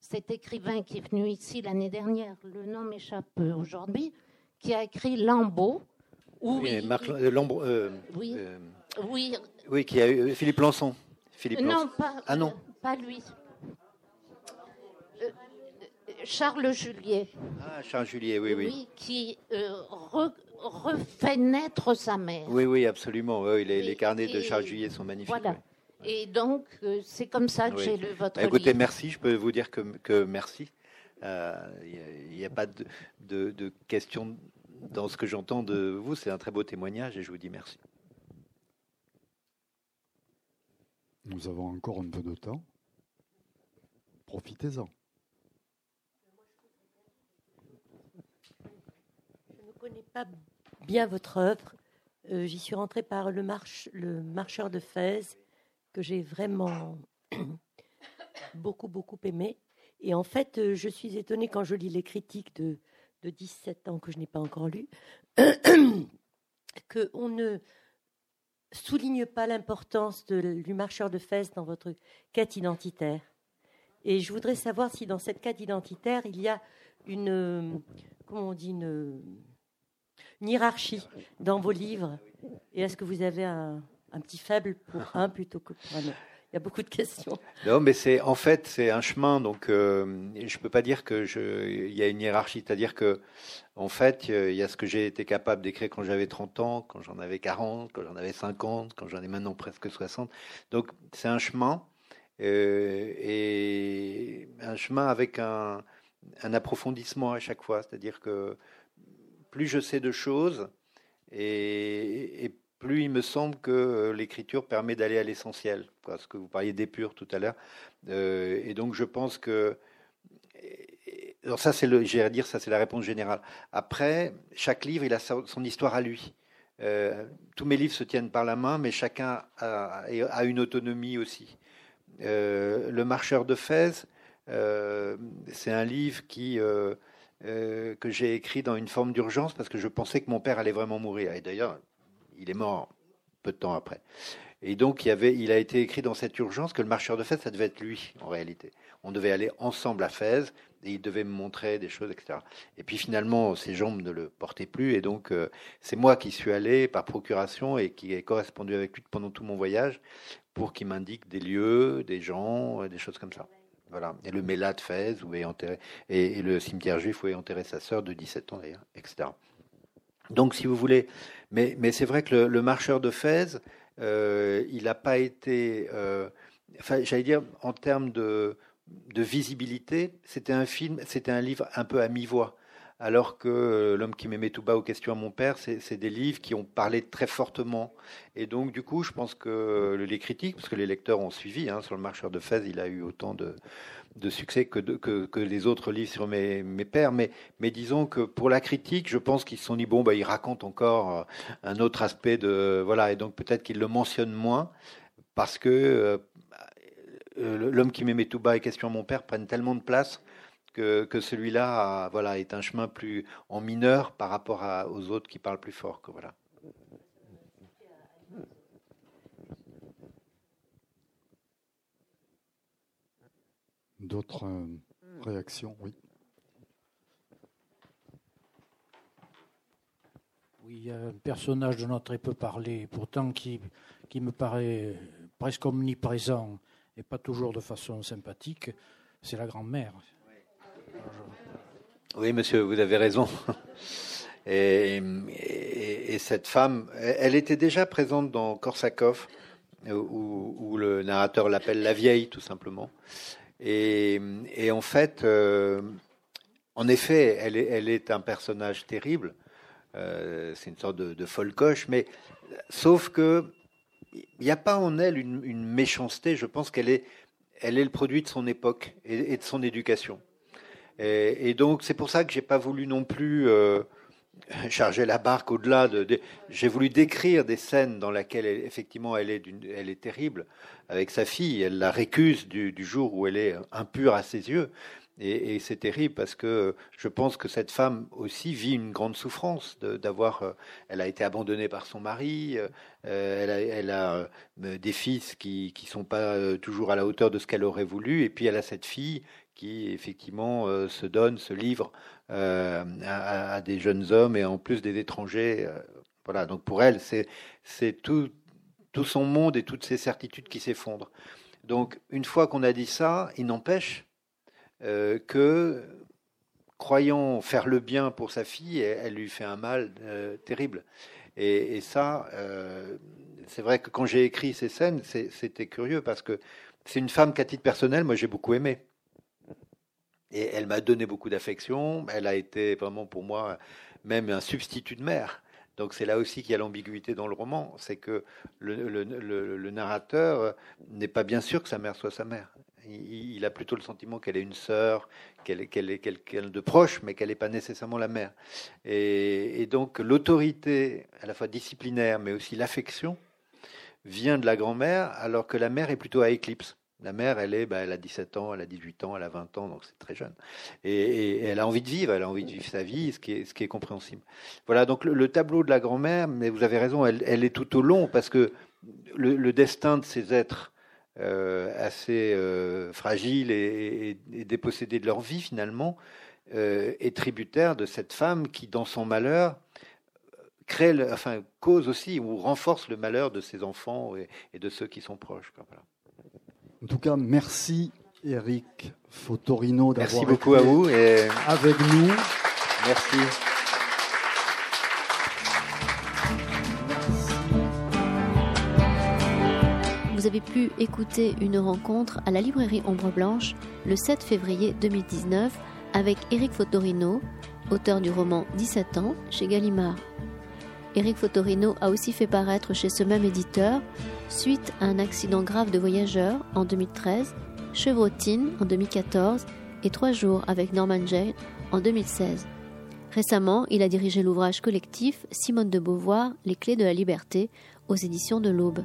cet écrivain qui est venu ici l'année dernière, le nom m'échappe aujourd'hui, qui a écrit Lambeau. Oui, Marc, euh, oui, oui, oui, qui a eu Philippe Lançon. Philippe non, Pas, ah non, pas lui. Charles Juliet. Ah, Charles Juliet, oui, oui. Oui, qui euh, refait naître sa mère. Oui, oui, absolument. Oui, les, carnets de Charles Juliet sont magnifiques. Voilà. Et donc, euh, c'est comme ça que j'ai lu votre bah, Écoutez, livre. merci. Je peux vous dire que, que merci. Il euh, n'y a, pas de, de, de question dans ce que j'entends de vous. C'est un très beau témoignage et je vous dis merci. Nous avons encore un peu de temps. Profitez-en. connais pas bien votre œuvre. Euh, j'y suis rentrée par le marcheur de Fès, que j'ai vraiment [COUGHS] beaucoup, beaucoup aimé. Et en fait, euh, je suis étonnée quand je lis les critiques de, de 17 ans que je n'ai pas encore lues, [COUGHS] qu'on ne souligne pas l'importance du marcheur de Fès dans votre quête identitaire. Et je voudrais savoir si dans cette quête identitaire, il y a une, comment on dit, une, hiérarchie dans vos livres Et est-ce que vous avez un, petit faible pour un plutôt que pour un autre? Il y a beaucoup de questions. Non, mais c'est en fait c'est un chemin, donc euh, je peux pas dire que il y a une hiérarchie, c'est-à-dire que en fait il y a ce que j'ai été capable d'écrire quand j'avais 30 ans, quand j'en avais 40, quand j'en avais 50, quand j'en ai maintenant presque 60. Donc c'est un chemin et un chemin avec un, approfondissement à chaque fois, c'est-à-dire que plus je sais de choses et, plus il me semble que l'écriture permet d'aller à l'essentiel. Parce que vous parliez d'épure tout à l'heure. Euh, et donc je pense que alors ça c'est le, dire ça c'est la réponse générale. Après, chaque livre il a son histoire à lui. Euh, tous mes livres se tiennent par la main, mais chacun a une autonomie aussi. Euh, le Marcheur de Fès, c'est un livre qui euh, que j'ai écrit dans une forme d'urgence parce que je pensais que mon père allait vraiment mourir. Et d'ailleurs, il est mort peu de temps après. Et donc, il, a été écrit dans cette urgence que le marcheur de Fès, ça devait être lui, en réalité. On devait aller ensemble à Fès et il devait me montrer des choses, etc. Et puis finalement, ses jambes ne le portaient plus. Et donc, euh, c'est moi qui suis allé par procuration et qui ai correspondu avec lui pendant tout mon voyage pour qu'il m'indique des lieux, des gens, euh, des choses comme ça. Voilà. Et le Mélat de Fès, où est enterré, et, le cimetière juif où est enterré sa sœur de 17 ans d'ailleurs, etc. Donc, si vous voulez, mais, mais c'est vrai que le, marcheur de Fès, euh, il n'a pas été, euh, enfin, j'allais dire, en termes de, de visibilité, c'était un film, c'était un livre un peu à mi-voix alors que euh, L'homme qui m'aimait tout bas aux questions à mon père, c'est des livres qui ont parlé très fortement. Et donc, du coup, je pense que les critiques, parce que les lecteurs ont suivi, hein, sur le marcheur de Fès, il a eu autant de, succès que, les autres livres sur mes, pères. Mais, disons que pour la critique, je pense qu'ils se sont dit, bon, bah, il raconte encore euh, un autre aspect de. Voilà, et donc peut-être qu'ils le mentionnent moins, parce que. Euh, L'homme qui m'aimait tout bas et questions à mon père prennent tellement de place que, celui-là voilà, est un chemin plus en mineur par rapport aux autres qui parlent plus fort. Que, voilà. D'autres euh, réactions? Oui. il y a un personnage dont on a très peu parlé, pourtant qui, qui me paraît presque omniprésent et pas toujours de façon sympathique, c'est la grand-mère. Oui, monsieur, vous avez raison. [LAUGHS] Et, cette femme, elle était déjà présente dans Korsakov, où, le narrateur l'appelle la vieille, tout simplement. Et, en fait, euh, en effet, elle est, un personnage terrible. Euh, c'est une sorte de, folcoche, mais sauf que il n'y a pas en elle une, méchanceté. Je pense qu'elle est, elle est le produit de son époque et, de son éducation. Et, donc c'est pour ça que j'ai pas voulu non plus euh, [LAUGHS] charger la barque au-delà de. j'ai voulu décrire des scènes dans lesquelles effectivement elle est, elle est terrible avec sa fille. Elle la récuse du, jour où elle est impure à ses yeux. Et, c'est terrible parce que je pense que cette femme aussi vit une grande souffrance d'avoir. Euh, elle a été abandonnée par son mari. Euh, elle a, elle a des fils qui qui sont pas toujours à la hauteur de ce qu'elle aurait voulu. Et puis elle a cette fille qui effectivement se donne, se livre à, des jeunes hommes et en plus des étrangers. voilà. Donc pour elle, c'est tout tout son monde et toutes ses certitudes qui s'effondrent. Donc une fois qu'on a dit ça, il n'empêche euh, que, croyant faire le bien pour sa fille, elle, lui fait un mal euh, terrible. Et, ça, euh, c'est vrai que quand j'ai écrit ces scènes, c'était curieux parce que c'est une femme qu'à titre personnel, moi j'ai beaucoup aimé. Et elle m'a donné beaucoup d'affection. Elle a été vraiment pour moi même un substitut de mère. Donc c'est là aussi qu'il y a l'ambiguïté dans le roman, c'est que le, narrateur n'est pas bien sûr que sa mère soit sa mère il, a plutôt le sentiment qu'elle est une sœur, qu'elle est quelqu'un de proche, mais qu'elle n'est pas nécessairement la mère. Et, donc l'autorité, à la fois disciplinaire, mais aussi l'affection, vient de la grand-mère, alors que la mère est plutôt à éclipse. La mère, elle est, bah, elle a 17 ans, elle a 18 ans, elle a 20 ans, donc c'est très jeune. Et, elle a envie de vivre, elle a envie de vivre sa vie, ce qui est, compréhensible. Voilà, donc le, tableau de la grand-mère, mais vous avez raison, elle, est tout au long, parce que le, destin de ces êtres euh, assez euh, fragiles et, dépossédés de leur vie finalement, euh, est tributaire de cette femme qui, dans son malheur, crée, enfin, cause aussi ou renforce le malheur de ses enfants et, de ceux qui sont proches. En tout cas, merci Eric Fotorino d'avoir Merci beaucoup à vous et avec nous. Merci. vous avez pu écouter une rencontre à la librairie Ombre Blanche le 7 février 2019 avec Eric Fotorino, auteur du roman 17 ans chez Gallimard. Eric Fotorino a aussi fait paraître chez ce même éditeur, suite à un accident grave de voyageur en 2013, Chevrotine en 2014 et Trois jours avec Norman Jay en 2016. Récemment, il a dirigé l'ouvrage collectif Simone de Beauvoir, Les clés de la liberté aux éditions de l'Aube.